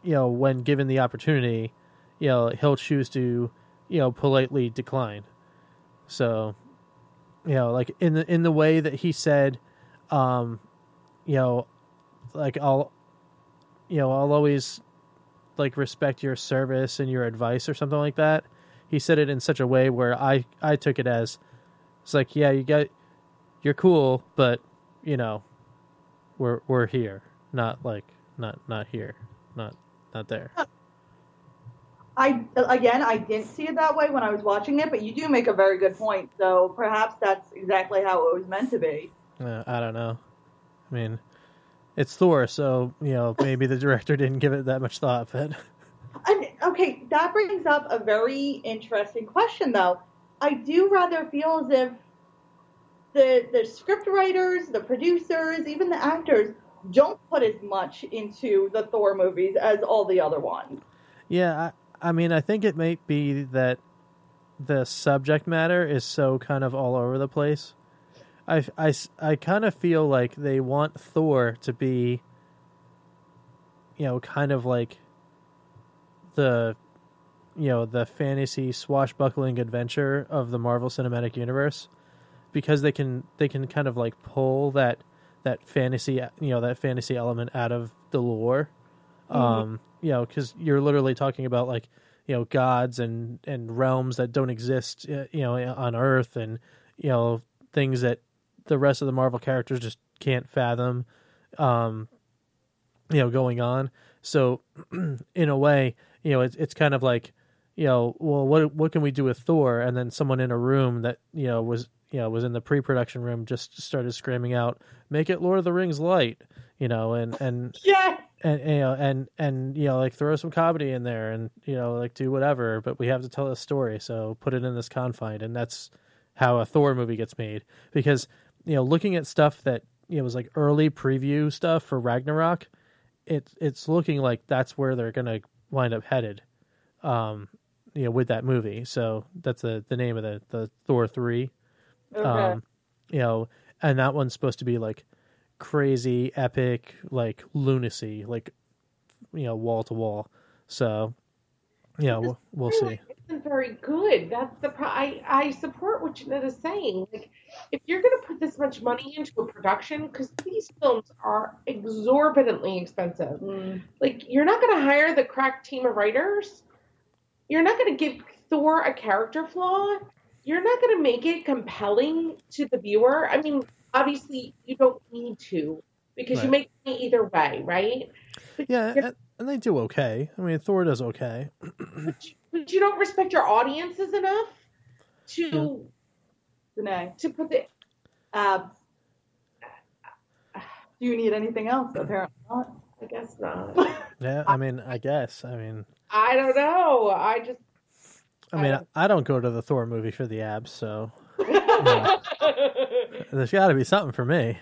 Speaker 3: you know when given the opportunity, you know he'll choose to you know politely decline. So you know like in the in the way that he said um you know like I'll you know I'll always like respect your service and your advice or something like that. He said it in such a way where I I took it as it's like yeah you got you're cool but you know we're we're here not like not not here not not there
Speaker 5: I again, I didn't see it that way when I was watching it, but you do make a very good point. So perhaps that's exactly how it was meant to be.
Speaker 3: uh, i don't know i mean it's thor so you know maybe the director didn't give it that much thought but
Speaker 5: And okay, that brings up a very interesting question, though. I do rather feel as if the the script writers, the producers, even the actors don't put as much into the Thor movies as all the other ones.
Speaker 3: yeah I, I mean i think it may be that the subject matter is so kind of all over the place i i, I kind of feel like they want thor to be you know kind of like the you know the fantasy swashbuckling adventure of the Marvel Cinematic Universe because they can they can kind of like pull that that fantasy you know that fantasy element out of the lore. Um you know cuz you're literally talking about like you know gods and and realms that don't exist uh, you know on earth and you know things that the rest of the Marvel characters just can't fathom um you know going on. So in a way you know it's it's kind of like you know well what what can we do with Thor? And then someone in a room that you know was you know was in the pre-production room just started screaming out make it Lord of the Rings light you know and and
Speaker 5: Yeah.
Speaker 3: and you know and and you know like throw some comedy in there and you know like do whatever but we have to tell a story so put it in this confine and that's how a thor movie gets made because you know looking at stuff that you know was like early preview stuff for ragnarok it's it's looking like that's where they're gonna wind up headed um you know with that movie so that's the the name of the the thor 3
Speaker 5: Okay.
Speaker 3: um you know and that one's supposed to be like crazy epic like lunacy like you know wall to wall so you know we'll, we'll see
Speaker 4: like it isn't very good. That's the pro- I I support what Jeanette is saying. Like, if you're going to put this much money into a production, because these films are exorbitantly expensive,
Speaker 5: Mm.
Speaker 4: like you're not going to hire the crack team of writers. You're not going to give Thor a character flaw. You're not going to make it compelling to the viewer. I mean, obviously you don't need to because you make money either way, right? But
Speaker 3: yeah and, and they do okay i mean thor does okay
Speaker 4: but you, but you don't respect your audiences enough to
Speaker 5: Danae,
Speaker 4: to put the
Speaker 5: abs. Do you need anything else? Apparently not.
Speaker 4: I guess not.
Speaker 3: yeah i mean i guess i mean
Speaker 4: I don't know. I just
Speaker 3: i mean
Speaker 4: I
Speaker 3: i, don't go to the thor movie for the abs so there's got to be something for me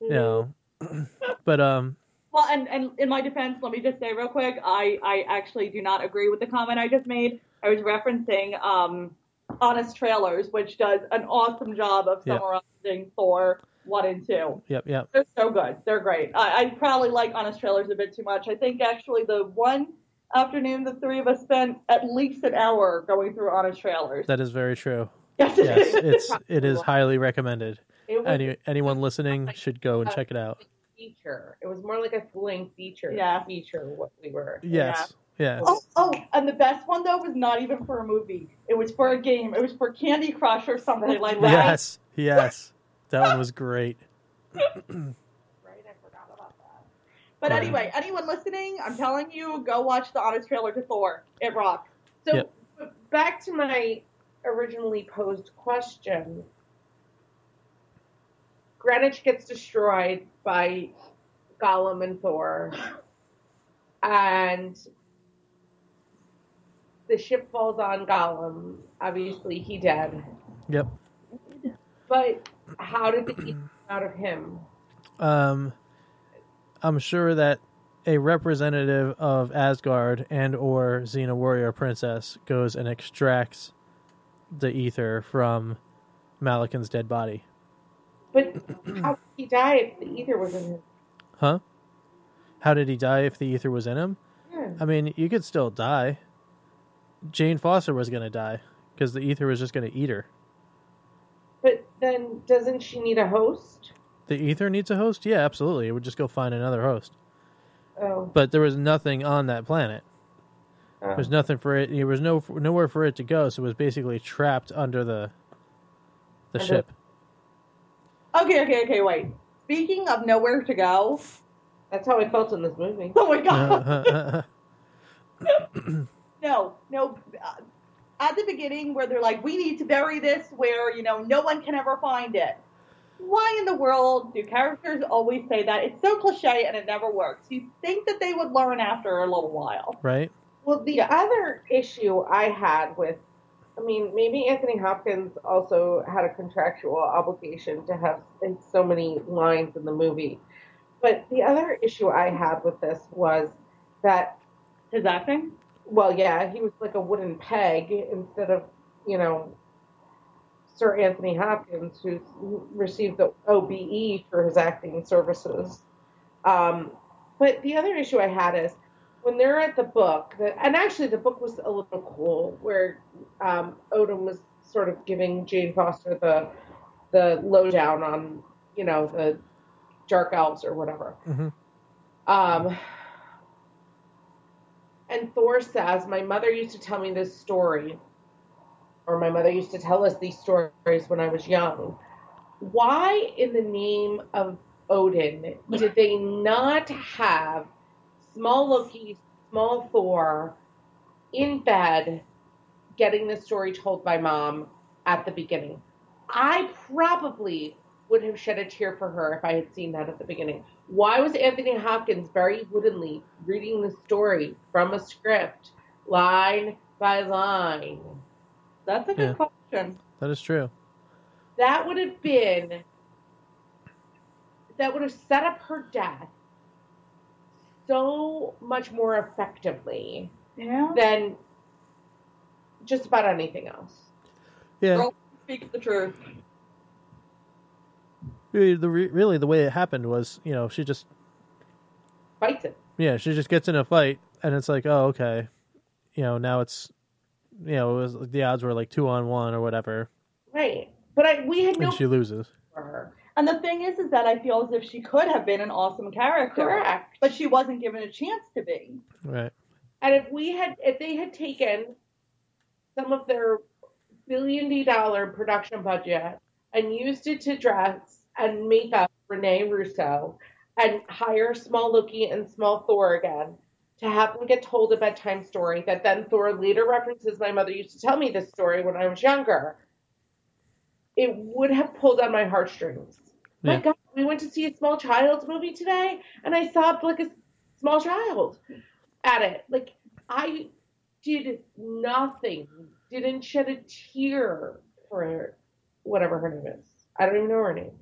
Speaker 3: you know but um
Speaker 5: Well, and, and in my defense, let me just say real quick, I, I actually do not agree with the comment I just made. I was referencing um, Honest Trailers, which does an awesome job of summarizing Thor 1 and 2.
Speaker 3: yep yep
Speaker 5: They're so good. They're great. I, I probably like Honest Trailers a bit too much. I think actually the one afternoon, the three of us spent at least an hour going through honest trailers.
Speaker 3: That is very true.
Speaker 5: Yes, it
Speaker 3: Yes,
Speaker 5: is.
Speaker 3: it's it is highly recommended. Any anyone listening should go and check it out.
Speaker 4: feature. It was more like a full-length feature.
Speaker 5: Yeah.
Speaker 4: Feature what we were.
Speaker 3: Yes. Yeah.
Speaker 5: Oh, oh, and the best one though was not even for a movie. It was for a game. It was for Candy Crush or something like that.
Speaker 3: Yes. Yes. That one was great.
Speaker 4: Right. I forgot about that.
Speaker 5: But
Speaker 3: Yeah.
Speaker 5: anyway, anyone listening, I'm telling you, go watch the honest trailer to Thor. It rocks.
Speaker 4: So
Speaker 3: Yep.
Speaker 4: back to my originally posed question. Greenwich gets destroyed by Gollum and Thor, and the ship falls on Gollum. Obviously, he dead.
Speaker 3: Yep.
Speaker 4: But how did the heat come out of him?
Speaker 3: Um, I'm sure that a representative of Asgard and or Xena Warrior Princess goes and extracts the ether from Malekith's dead body.
Speaker 4: But how did he die if the ether was in him?
Speaker 3: Huh? How did he die if the ether was in him?
Speaker 4: Yeah.
Speaker 3: I mean, you could still die. Jane Foster was going to die because the ether was just going to eat her.
Speaker 4: But then, doesn't she need a host?
Speaker 3: The ether needs a host? Yeah, absolutely. It would just go find another host.
Speaker 4: Oh,
Speaker 3: But there was nothing on that planet.
Speaker 4: oh.
Speaker 3: There's nothing for it. There was no nowhere for it to go, so it was basically trapped under the the
Speaker 4: Under-
Speaker 3: ship.
Speaker 5: Okay, okay, okay, wait. Speaking of nowhere to go,
Speaker 4: that's how I felt in this movie.
Speaker 5: oh my god.
Speaker 3: Uh,
Speaker 5: No, no. uh, At the beginning, where they're like, we need to bury this where, you know, no one can ever find it. Why in the world do characters always say that? It's so cliche and it never works. You think that they would learn after a little while.
Speaker 3: right?
Speaker 4: Well, the other issue I had with, I mean, maybe Anthony Hopkins also had a contractual obligation to have so many lines in the movie. But the other issue I had with this was that,
Speaker 5: His acting?
Speaker 4: well, yeah, he was like a wooden peg instead of, you know, Sir Anthony Hopkins, who received the OBE for his acting services. Um, but the other issue I had is when they're at the book, the, and actually the book was a little cool, where um, Odin was sort of giving Jane Foster the the lowdown on, you know, the dark elves or whatever.
Speaker 3: Mhm.
Speaker 4: Um, and Thor says, "My mother used to tell me this story, or my mother used to tell us these stories when I was young. Why, in the name of Odin, did they not have small Loki, small Thor in bed getting the story told by mom at the beginning? I probably would have shed a tear for her if I had seen that at the beginning. Why was Anthony Hopkins very woodenly reading the story from a script, line by line?
Speaker 5: That's a good
Speaker 3: Yeah.
Speaker 5: question.
Speaker 3: That is true.
Speaker 4: That would have been that would have set up her death so much more effectively
Speaker 5: Yeah.
Speaker 4: than just about anything else.
Speaker 3: Yeah.
Speaker 5: Girl speaks the truth.
Speaker 3: Really, the really the way it happened was, you know, she just
Speaker 4: Fights it.
Speaker 3: yeah, she just gets in a fight, and it's like, oh, okay, you know, now it's, you know, it was the odds were like two on one or whatever,
Speaker 4: Right. But I we had no
Speaker 3: and she loses.
Speaker 4: for her.
Speaker 5: And the thing is, is that I feel as if she could have been an awesome character.
Speaker 4: Correct.
Speaker 5: But she wasn't given a chance to be.
Speaker 3: Right.
Speaker 4: And if we had, if they had taken some of their billion dollar production budget and used it to dress and make up Renee Russo and hire small Loki and small Thor again to have them get told a bedtime story that then Thor later references my mother used to tell me this story when I was younger, it would have pulled on my heartstrings. My God, we went to see a small child's movie today and I sobbed like a small child at it. Like I did nothing, didn't shed a tear for whatever her name is. I don't even know her name.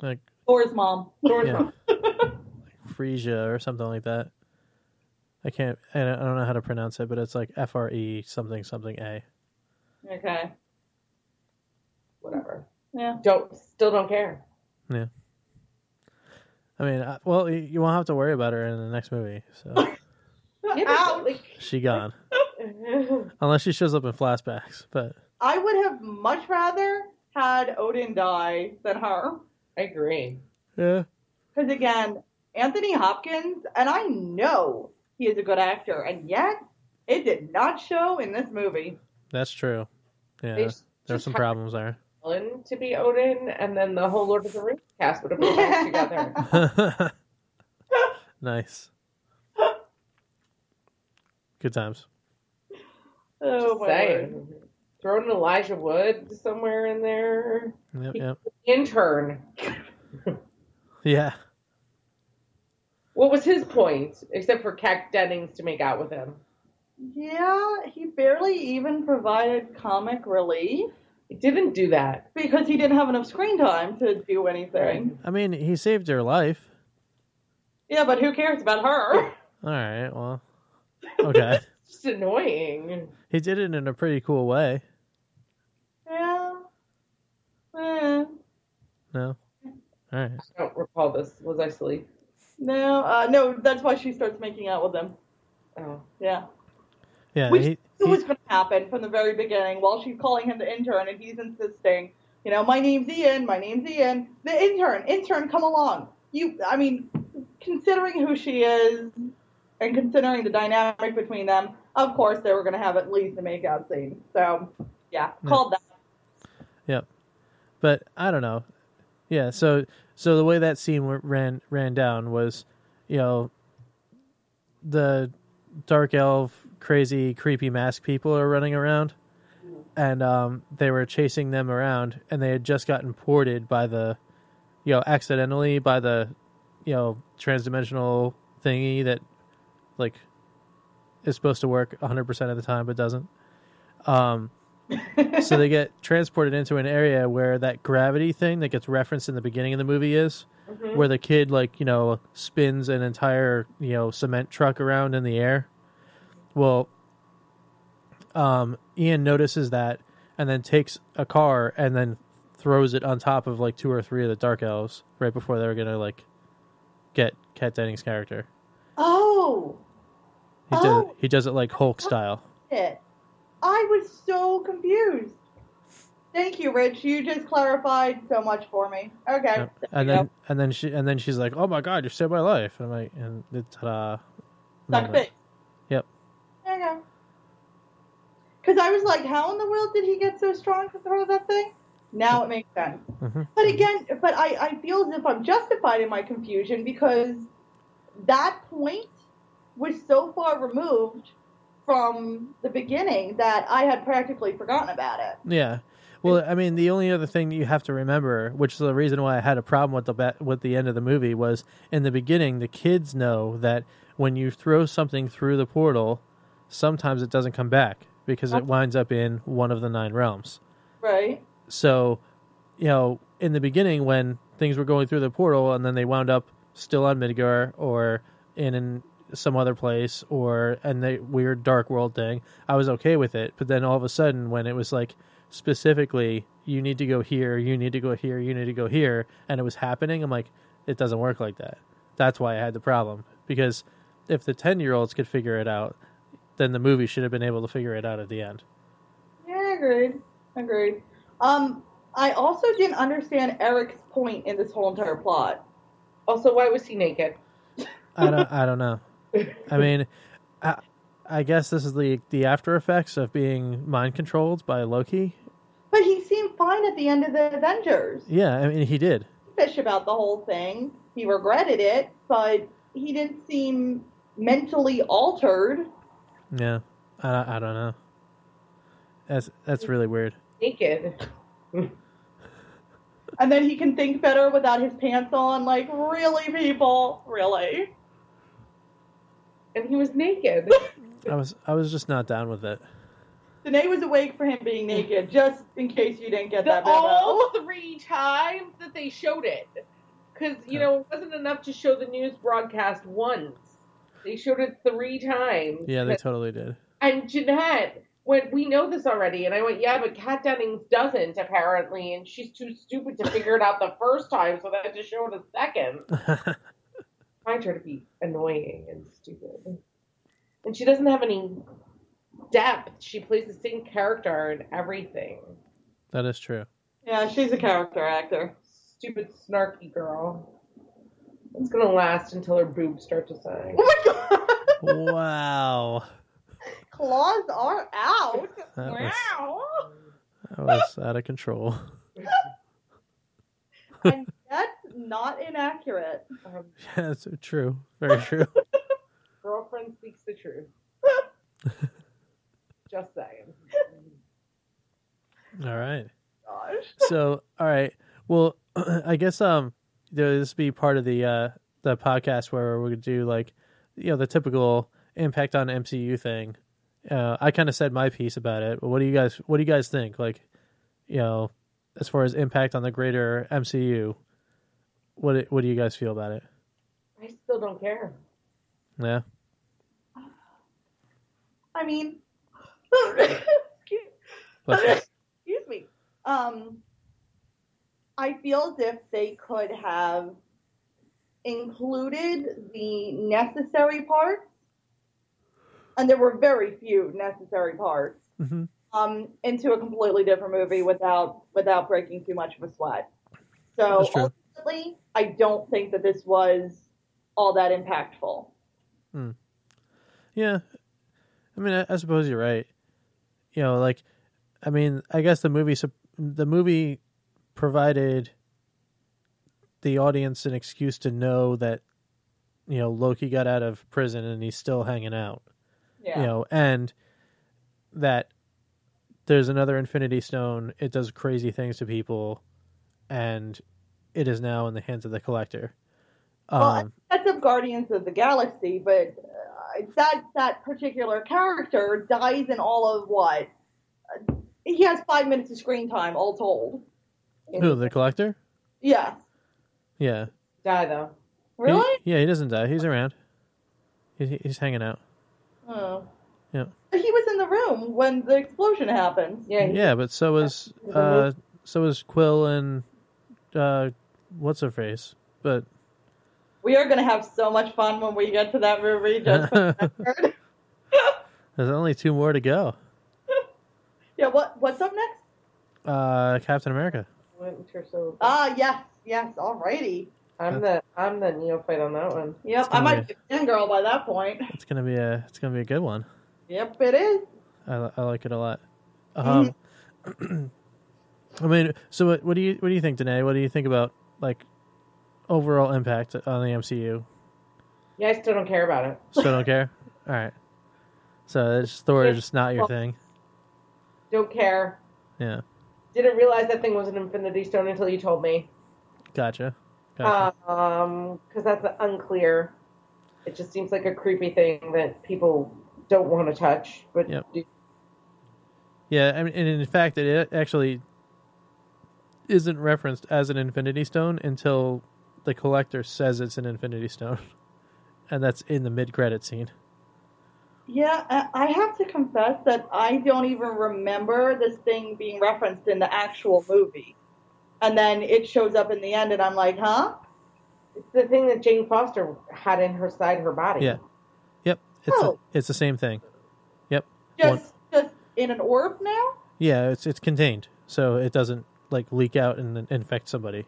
Speaker 3: Like
Speaker 5: Thor's mom.
Speaker 4: Thor's
Speaker 3: Yeah.
Speaker 4: mom.
Speaker 3: Frisia or something like that. I can't. I don't know how to pronounce it, but it's like F R E something something A.
Speaker 5: Okay.
Speaker 4: Whatever.
Speaker 5: Yeah.
Speaker 4: Don't still don't care. Yeah.
Speaker 3: I mean, uh, well, you you won't have to worry about her in the next movie. So
Speaker 4: Yeah,
Speaker 5: Ouch.
Speaker 4: but,
Speaker 3: She gone. Unless she shows up in flashbacks. But
Speaker 5: I would have much rather had Odin die than her.
Speaker 4: I agree.
Speaker 3: yeah.
Speaker 5: Because again, Anthony Hopkins, and I know he is a good actor, and yet it did not show in this movie.
Speaker 3: That's true. Yeah.
Speaker 4: They
Speaker 3: There's some problems there.
Speaker 4: Ellen to be Odin, and then the whole Lord of the Rings cast would have been back together.
Speaker 3: nice. Good times.
Speaker 5: Oh
Speaker 4: Just
Speaker 5: my
Speaker 4: saying.
Speaker 5: word.
Speaker 4: Throw an Elijah Wood somewhere in there.
Speaker 3: Yep, yep.
Speaker 4: Intern.
Speaker 3: Yeah.
Speaker 4: What was his point, except for Kat Dennings to make out with him?
Speaker 5: Yeah, he barely even provided comic relief
Speaker 4: He didn't do that.
Speaker 5: because he didn't have enough screen time to do anything.
Speaker 3: I mean, he saved her life.
Speaker 5: Yeah, but who cares about her?
Speaker 3: All right. Well, okay.
Speaker 4: It's just annoying.
Speaker 3: he did it in a pretty cool way.
Speaker 5: Yeah. Eh.
Speaker 3: No. All right.
Speaker 4: I don't recall this. Was I asleep?
Speaker 5: No, uh, no, that's why she starts making out with him.
Speaker 4: Oh.
Speaker 5: Yeah.
Speaker 3: Yeah.
Speaker 5: Which
Speaker 3: He, he-
Speaker 5: was going to happen from the very beginning while she's calling him the intern and he's insisting, you know, my name's Ian, my name's Ian. The intern, intern, come along. You, I mean, considering who she is and considering the dynamic between them, of course they were going to have at least a makeout scene. So, yeah,
Speaker 3: Yeah.
Speaker 5: called that.
Speaker 3: Yep. But I don't know. Yeah. So so the way that scene ran ran down was, you know, the dark elf, crazy, creepy mask people are running around, and um, they were chasing them around, and they had just gotten ported by the, you know, accidentally by the, you know, transdimensional thingy that, like, is supposed to work 100% of the time but doesn't. Um, so they get transported into an area where that gravity thing that gets referenced in the beginning of the movie is
Speaker 4: Mhm.
Speaker 3: where the kid like you know spins an entire you know cement truck around in the air well um ian notices that and then takes a car and then throws it on top of like two or three of the dark elves right before they were gonna like get kat dennings character
Speaker 5: Oh,
Speaker 3: he does
Speaker 5: Oh.
Speaker 3: he does it like hulk style
Speaker 5: it. I was so confused. Thank you, Rich. You just clarified so much for me. Okay.
Speaker 3: Yep. and then and then she and then she's like, "Oh my god, you saved my life!" And I'm like, and the ta-da
Speaker 5: Suck face.
Speaker 3: Yep.
Speaker 5: There you go. Because I was like, how in the world did he get so strong to throw that thing? Now it makes sense.
Speaker 3: Mhm.
Speaker 5: But again, but I, I feel as if I'm justified in my confusion because that point was so far removed from the beginning that I had practically forgotten about it.
Speaker 3: Yeah. Well, I mean, the only other thing that you have to remember, which is the reason why I had a problem with the with the end of the movie, was in the beginning the kids know that when you throw something through the portal, sometimes it doesn't come back because it winds up in one of the nine realms.
Speaker 5: Right?
Speaker 3: So, you know, in the beginning when things were going through the portal and then they wound up still on Midgard or in, in some other place or and the weird dark world thing, I was okay with it. But then all of a sudden when it was like specifically you need to go here, you need to go here, you need to go here and it was happening, I'm like it doesn't work like that. That's why I had the problem because if the 10-year-olds could figure it out, then the movie should have been able to figure it out at the end.
Speaker 5: Yeah, agreed. Agreed. Um, I also didn't understand Eric's point in this whole entire plot.
Speaker 4: Also, why was he naked?
Speaker 3: I don't. I don't know. I mean, I, I guess this is the the after effects of being mind controlled by Loki.
Speaker 5: But he seemed fine at the end of the Avengers.
Speaker 3: Yeah, I mean, he did.
Speaker 5: Fish about the whole thing. He regretted it, but he didn't seem mentally altered.
Speaker 3: Yeah, I, I don't know. That's that's really weird.
Speaker 4: Naked.
Speaker 5: And then he can think better without his pants on. Like, really, people? Really?
Speaker 4: And he was naked.
Speaker 3: I was I was just not down with it.
Speaker 5: Danae was awake for him being naked, just in case you didn't get
Speaker 4: the,
Speaker 5: that memo.
Speaker 4: all three times that they showed it. Because, you know, it wasn't enough to show the news broadcast once. They showed it three times.
Speaker 3: Yeah, they totally did.
Speaker 4: And Jeanette went, We know this already. And I went, Yeah, but Kat Dennings doesn't, apparently. And she's too stupid to figure it out the first time, so they had to show it a second. I her to be annoying and stupid. and she doesn't have any depth. She plays the same character in everything.
Speaker 3: That is true.
Speaker 5: Yeah, she's a character actor.
Speaker 4: Stupid snarky girl. It's gonna last until her boobs start to sag.
Speaker 5: Oh my god!
Speaker 3: Wow.
Speaker 5: Claws are out.
Speaker 3: That was,
Speaker 5: Wow.
Speaker 3: that was out of control.
Speaker 5: and that's not inaccurate.
Speaker 4: Um,
Speaker 3: Yeah, that's true. Very true.
Speaker 4: girlfriend speaks the truth. Just saying.
Speaker 3: All right.
Speaker 5: Gosh.
Speaker 3: So, all right. Well, I guess um, this be part of the uh the podcast where we could do like, you know, the typical impact on MCU thing. Uh, I kind of said my piece about it. But what do you guys What do you guys think? Like, you know, as far as impact on the greater MCU, what do- What do you guys feel about it?
Speaker 4: I still don't care.
Speaker 3: Yeah.
Speaker 5: I mean, excuse,
Speaker 3: Bless you.
Speaker 5: excuse me. Um, I feel as if they could have included the necessary parts, and there were very few necessary parts,
Speaker 3: hmm
Speaker 5: um, into a completely different movie without without breaking too much of a sweat. So
Speaker 3: That's true.
Speaker 5: Ultimately, I don't think that this was all that impactful. Hmm.
Speaker 3: Yeah, I mean, I, I suppose you're right. You know, like, I mean, I guess the movie the movie provided the audience an excuse to know that you know Loki got out of prison and he's still hanging out.
Speaker 5: Yeah.
Speaker 3: You know, and that there's another Infinity Stone. It does crazy things to people, and it is now in the hands of the Collector.
Speaker 5: Well,
Speaker 3: Um,
Speaker 5: that's of Guardians of the Galaxy, but uh, that that particular character dies in all of what? Uh, he has five minutes of screen time, all told.
Speaker 3: who the Collector?
Speaker 5: Yes.
Speaker 3: Yeah.
Speaker 4: Die though.
Speaker 3: He-
Speaker 5: Really?
Speaker 3: yeah, he doesn't die. He's around. He, he's hanging out.
Speaker 5: Oh.
Speaker 3: Yeah.
Speaker 5: But he was in the room when the explosion happened.
Speaker 4: Yeah.
Speaker 3: Yeah, but so was uh, so was Quill and uh, what's her face? But
Speaker 5: We are going to have so much fun when we get to that movie. Just for
Speaker 3: there's only two more to go.
Speaker 5: yeah. What What's up next?
Speaker 3: Uh, Captain America.
Speaker 4: Winter Soldier.
Speaker 5: Ah, yes, yes. Alrighty.
Speaker 4: I'm the I'm the neophyte on that one.
Speaker 5: Yep. I might
Speaker 3: be-
Speaker 5: be a girl by that point.
Speaker 3: It's gonna be a it's gonna be a good one.
Speaker 5: Yep, it is.
Speaker 3: I, I like it a lot. Um, I mean, so what, what do you what do you think, Danae? What do you think about like overall impact on the MCU?
Speaker 4: Yeah, I still don't care about it.
Speaker 3: Still don't care. All right. So it's Thor is just not your thing.
Speaker 4: Don't care.
Speaker 3: Yeah.
Speaker 4: Didn't realize that thing was an Infinity Stone until you told me.
Speaker 3: Gotcha. Gotcha.
Speaker 4: Um, because that's unclear. It just seems like a creepy thing that people don't want to touch. But
Speaker 3: Yep.
Speaker 4: do-
Speaker 3: Yeah, I mean, and in fact, it actually isn't referenced as an Infinity Stone until the Collector says it's an Infinity Stone, and that's in the mid-credit scene.
Speaker 5: Yeah, I I have to confess that I don't even remember this thing being referenced in the actual movie. And then it shows up in the end, and I'm like, huh?
Speaker 4: it's the thing that Jane Foster had in her side her body.
Speaker 3: Yeah. Yep, it's
Speaker 5: Oh.
Speaker 3: a, it's the same thing. Yep.
Speaker 5: Just just in an orb now?
Speaker 3: Yeah, it's it's contained, so it doesn't like leak out and infect somebody.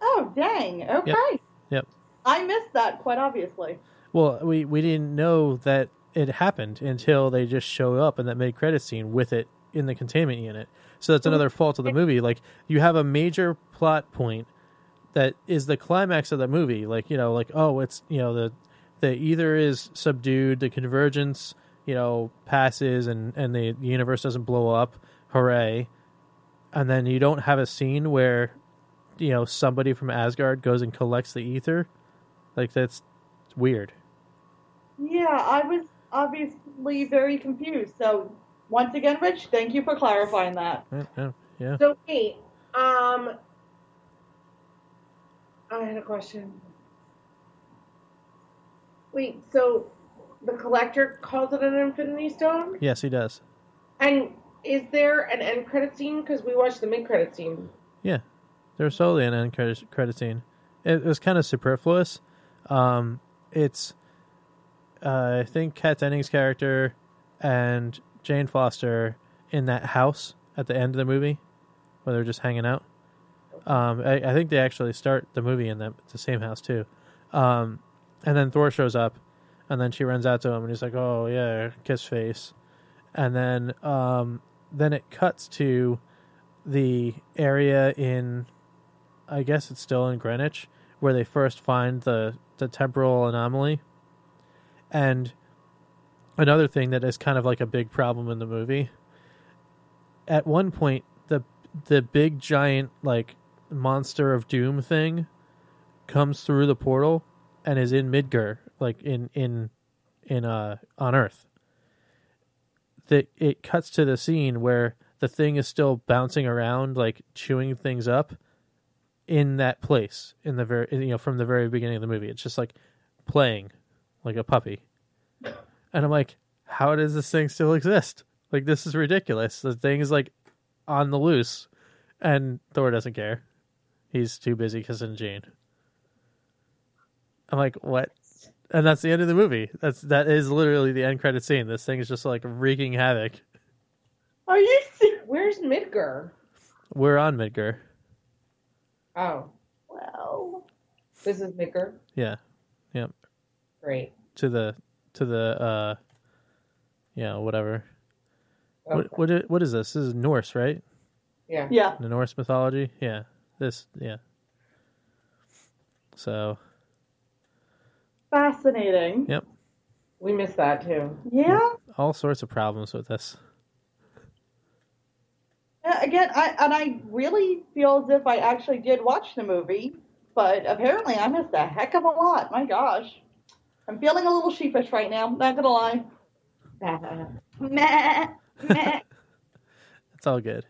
Speaker 5: Oh, dang. Okay.
Speaker 3: Yep.
Speaker 5: I missed that quite obviously.
Speaker 3: Well, we we didn't know that it happened until they just show up in that mid credit scene with it in the containment unit. So that's mm-hmm. another fault of the movie. Like you have a major plot point that is the climax of the movie. Like you know, like oh, it's you know the the ether is subdued, the convergence you know passes, and and the, the universe doesn't blow up. Hooray! And then you don't have a scene where you know somebody from Asgard goes and collects the ether. Like that's weird.
Speaker 5: Yeah, I was obviously very confused. So once again, Rich, thank you for clarifying that.
Speaker 3: Yeah, yeah, yeah.
Speaker 4: So wait, um, I had a question. Wait, so the collector calls it an Infinity Stone,
Speaker 3: Yes, he does.
Speaker 4: and is there an end credit scene? Because we watched the mid credit scene.
Speaker 3: Yeah, there's totally an end credit, credit scene. It, was kind of superfluous. Um, it's uh, I think Kat Dennings' character and Jane Foster in that house at the end of the movie, where they're just hanging out. Um, I, I think they actually start the movie in that the same house too. Um, and then Thor shows up, and then she runs out to him, and he's like, "Oh yeah, kiss face," and then um, then it cuts to the area in, I guess it's still in Greenwich, where they first find the the temporal anomaly, and another thing that is kind of like a big problem in the movie. At one point, the the big giant like monster of doom thing comes through the portal and is in Midgard, like in in in uh on Earth. That it cuts to the scene where the thing is still bouncing around, like chewing things up in that place in the very you know from the very beginning of the movie. It's just like playing like a puppy, and I'm like, how does this thing still exist? Like this is ridiculous. The thing is like on the loose, and Thor doesn't care. He's too busy kissing Jane. I'm like, what? And that's the end of the movie. That's that is literally the end credit scene. This thing is just like wreaking havoc.
Speaker 5: Are you serious?
Speaker 4: Where's Midgard?
Speaker 3: We're on Midgard.
Speaker 4: Oh,
Speaker 5: Well,
Speaker 4: this is Midgard.
Speaker 3: Yeah. Yep.
Speaker 4: Great.
Speaker 3: To the to the uh yeah, whatever.
Speaker 4: Okay.
Speaker 3: What what what is this? This is Norse, right?
Speaker 4: yeah.
Speaker 5: yeah.
Speaker 3: The Norse mythology? Yeah. This yeah. So
Speaker 5: Fascinating.
Speaker 3: Yep.
Speaker 4: We missed that too.
Speaker 5: Yeah.
Speaker 3: all sorts of problems with this.
Speaker 5: Yeah, Again, I and I really feel as if I actually did watch the movie, but apparently I missed a heck of a lot. My gosh. I'm feeling a little sheepish right now, not gonna lie. Meh. Meh.
Speaker 3: It's all good.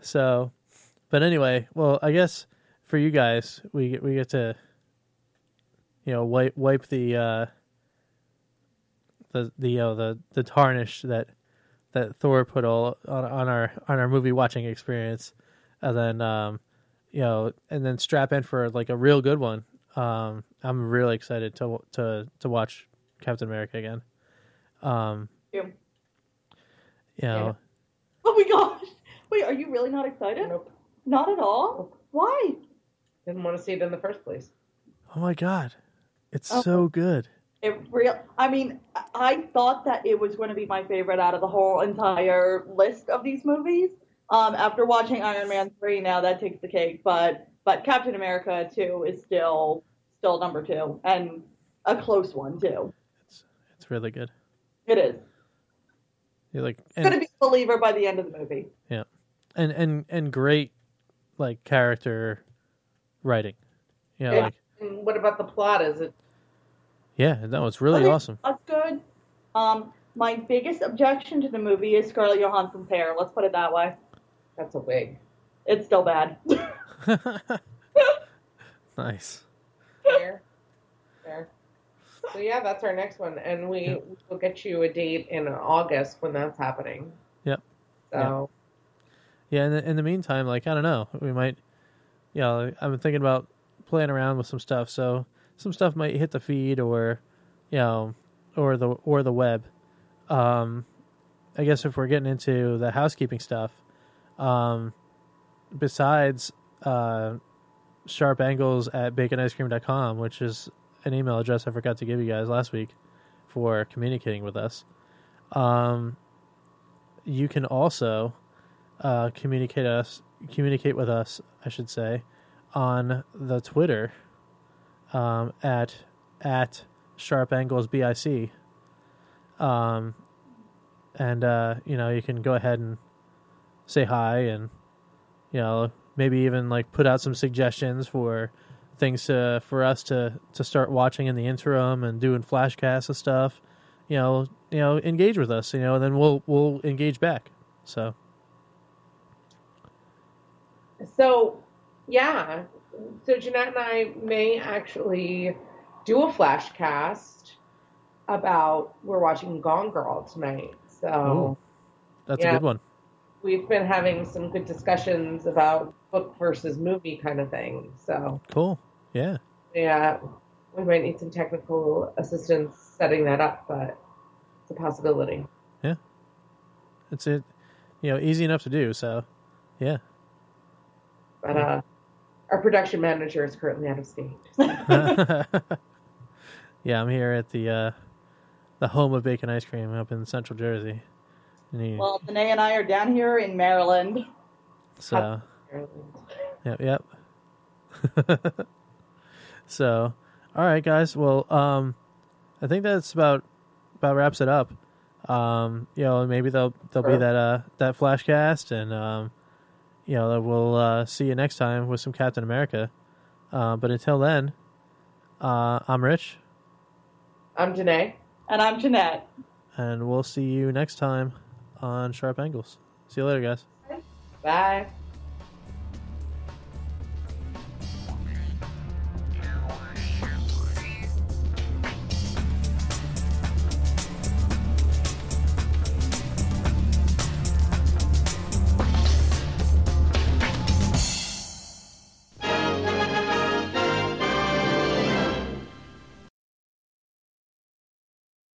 Speaker 3: so, but anyway, well, I guess for you guys, we get we get to, you know, wipe wipe the uh, the the you know, the the tarnish that that Thor put all on, on our on our movie watching experience, and then um, you know, and then strap in for like a real good one. Um, I'm really excited to to to watch Captain America again. Um,
Speaker 5: Yeah.
Speaker 3: you know.
Speaker 5: Oh my gosh. Wait, are you really not excited?
Speaker 4: Nope.
Speaker 5: Not at all? Why?
Speaker 4: Didn't want to see it in the first place.
Speaker 3: Oh my god, it's
Speaker 5: Oh.
Speaker 3: so good.
Speaker 5: It real. I mean, I- thought that it was going to be my favorite out of the whole entire list of these movies. Um, after watching Iron Man three, now that takes the cake. But but Captain America two is still still number two and a close one too.
Speaker 3: It's it's really good.
Speaker 5: It is.
Speaker 3: You're like
Speaker 5: to be a believer by the end of the movie.
Speaker 3: Yeah, and and and great like character writing. You know,
Speaker 4: Yeah.
Speaker 3: like
Speaker 4: And what about the plot? Is it
Speaker 3: yeah, no, it's really
Speaker 5: Okay.
Speaker 3: awesome.
Speaker 5: That's good. Um, my biggest objection to the movie is Scarlett Johansson's hair. Let's put it that way.
Speaker 4: that's a wig?
Speaker 5: It's still bad.
Speaker 3: nice.
Speaker 4: Fair. Fair. So yeah, that's our next one, and we
Speaker 3: Yeah.
Speaker 4: will get you a date in August when that's happening.
Speaker 3: Yep.
Speaker 4: So
Speaker 3: Yeah, in the, in the meantime, like I don't know, we might, you know, I'm thinking about playing around with some stuff. So some stuff might hit the feed, or you know, or the or the web. Um, I guess if we're getting into the housekeeping stuff, um, besides uh, sharp angles at baconicecream.com, which is an email address I forgot to give you guys last week for communicating with us. Um, you can also uh, communicate us communicate with us, I should say, on the Twitter um, at at sharp angles bic. Um, and uh, you know you can go ahead and say hi and you know maybe even like put out some suggestions for things to, for us to to start watching in the interim and doing flashcasts and stuff you know you know engage with us you know and then we'll we'll engage back so
Speaker 4: So, yeah. So Jeanette and I may actually do a flash cast about we're watching Gone Girl tonight. So
Speaker 3: Ooh. that's a good one
Speaker 4: we've been having some good discussions about book versus movie kind of thing. So
Speaker 3: cool yeah
Speaker 4: yeah, we might need some technical assistance setting that up, but it's a possibility. Yeah.
Speaker 3: It's it, you know, easy enough to do. So, yeah.
Speaker 4: But uh, our production manager is currently out of state.
Speaker 3: yeah, I'm here at the uh, the home of bacon ice cream up in Central Jersey. And you-
Speaker 5: Well, Danae and I are down here in Maryland.
Speaker 3: so, yep, yep. so, all right, guys. Well, um, I think that's about about wraps it up. Um, you know, maybe there'll there'll be
Speaker 4: Sure.
Speaker 3: that uh that flashcast, and um, you know, we'll uh, see you next time with some Captain America. Uh, but until then, uh, I'm Rich,
Speaker 4: I'm Janae.
Speaker 5: And I'm Jeanette.
Speaker 3: and we'll see you next time on Sharp Angles. See you later, guys.
Speaker 4: Bye.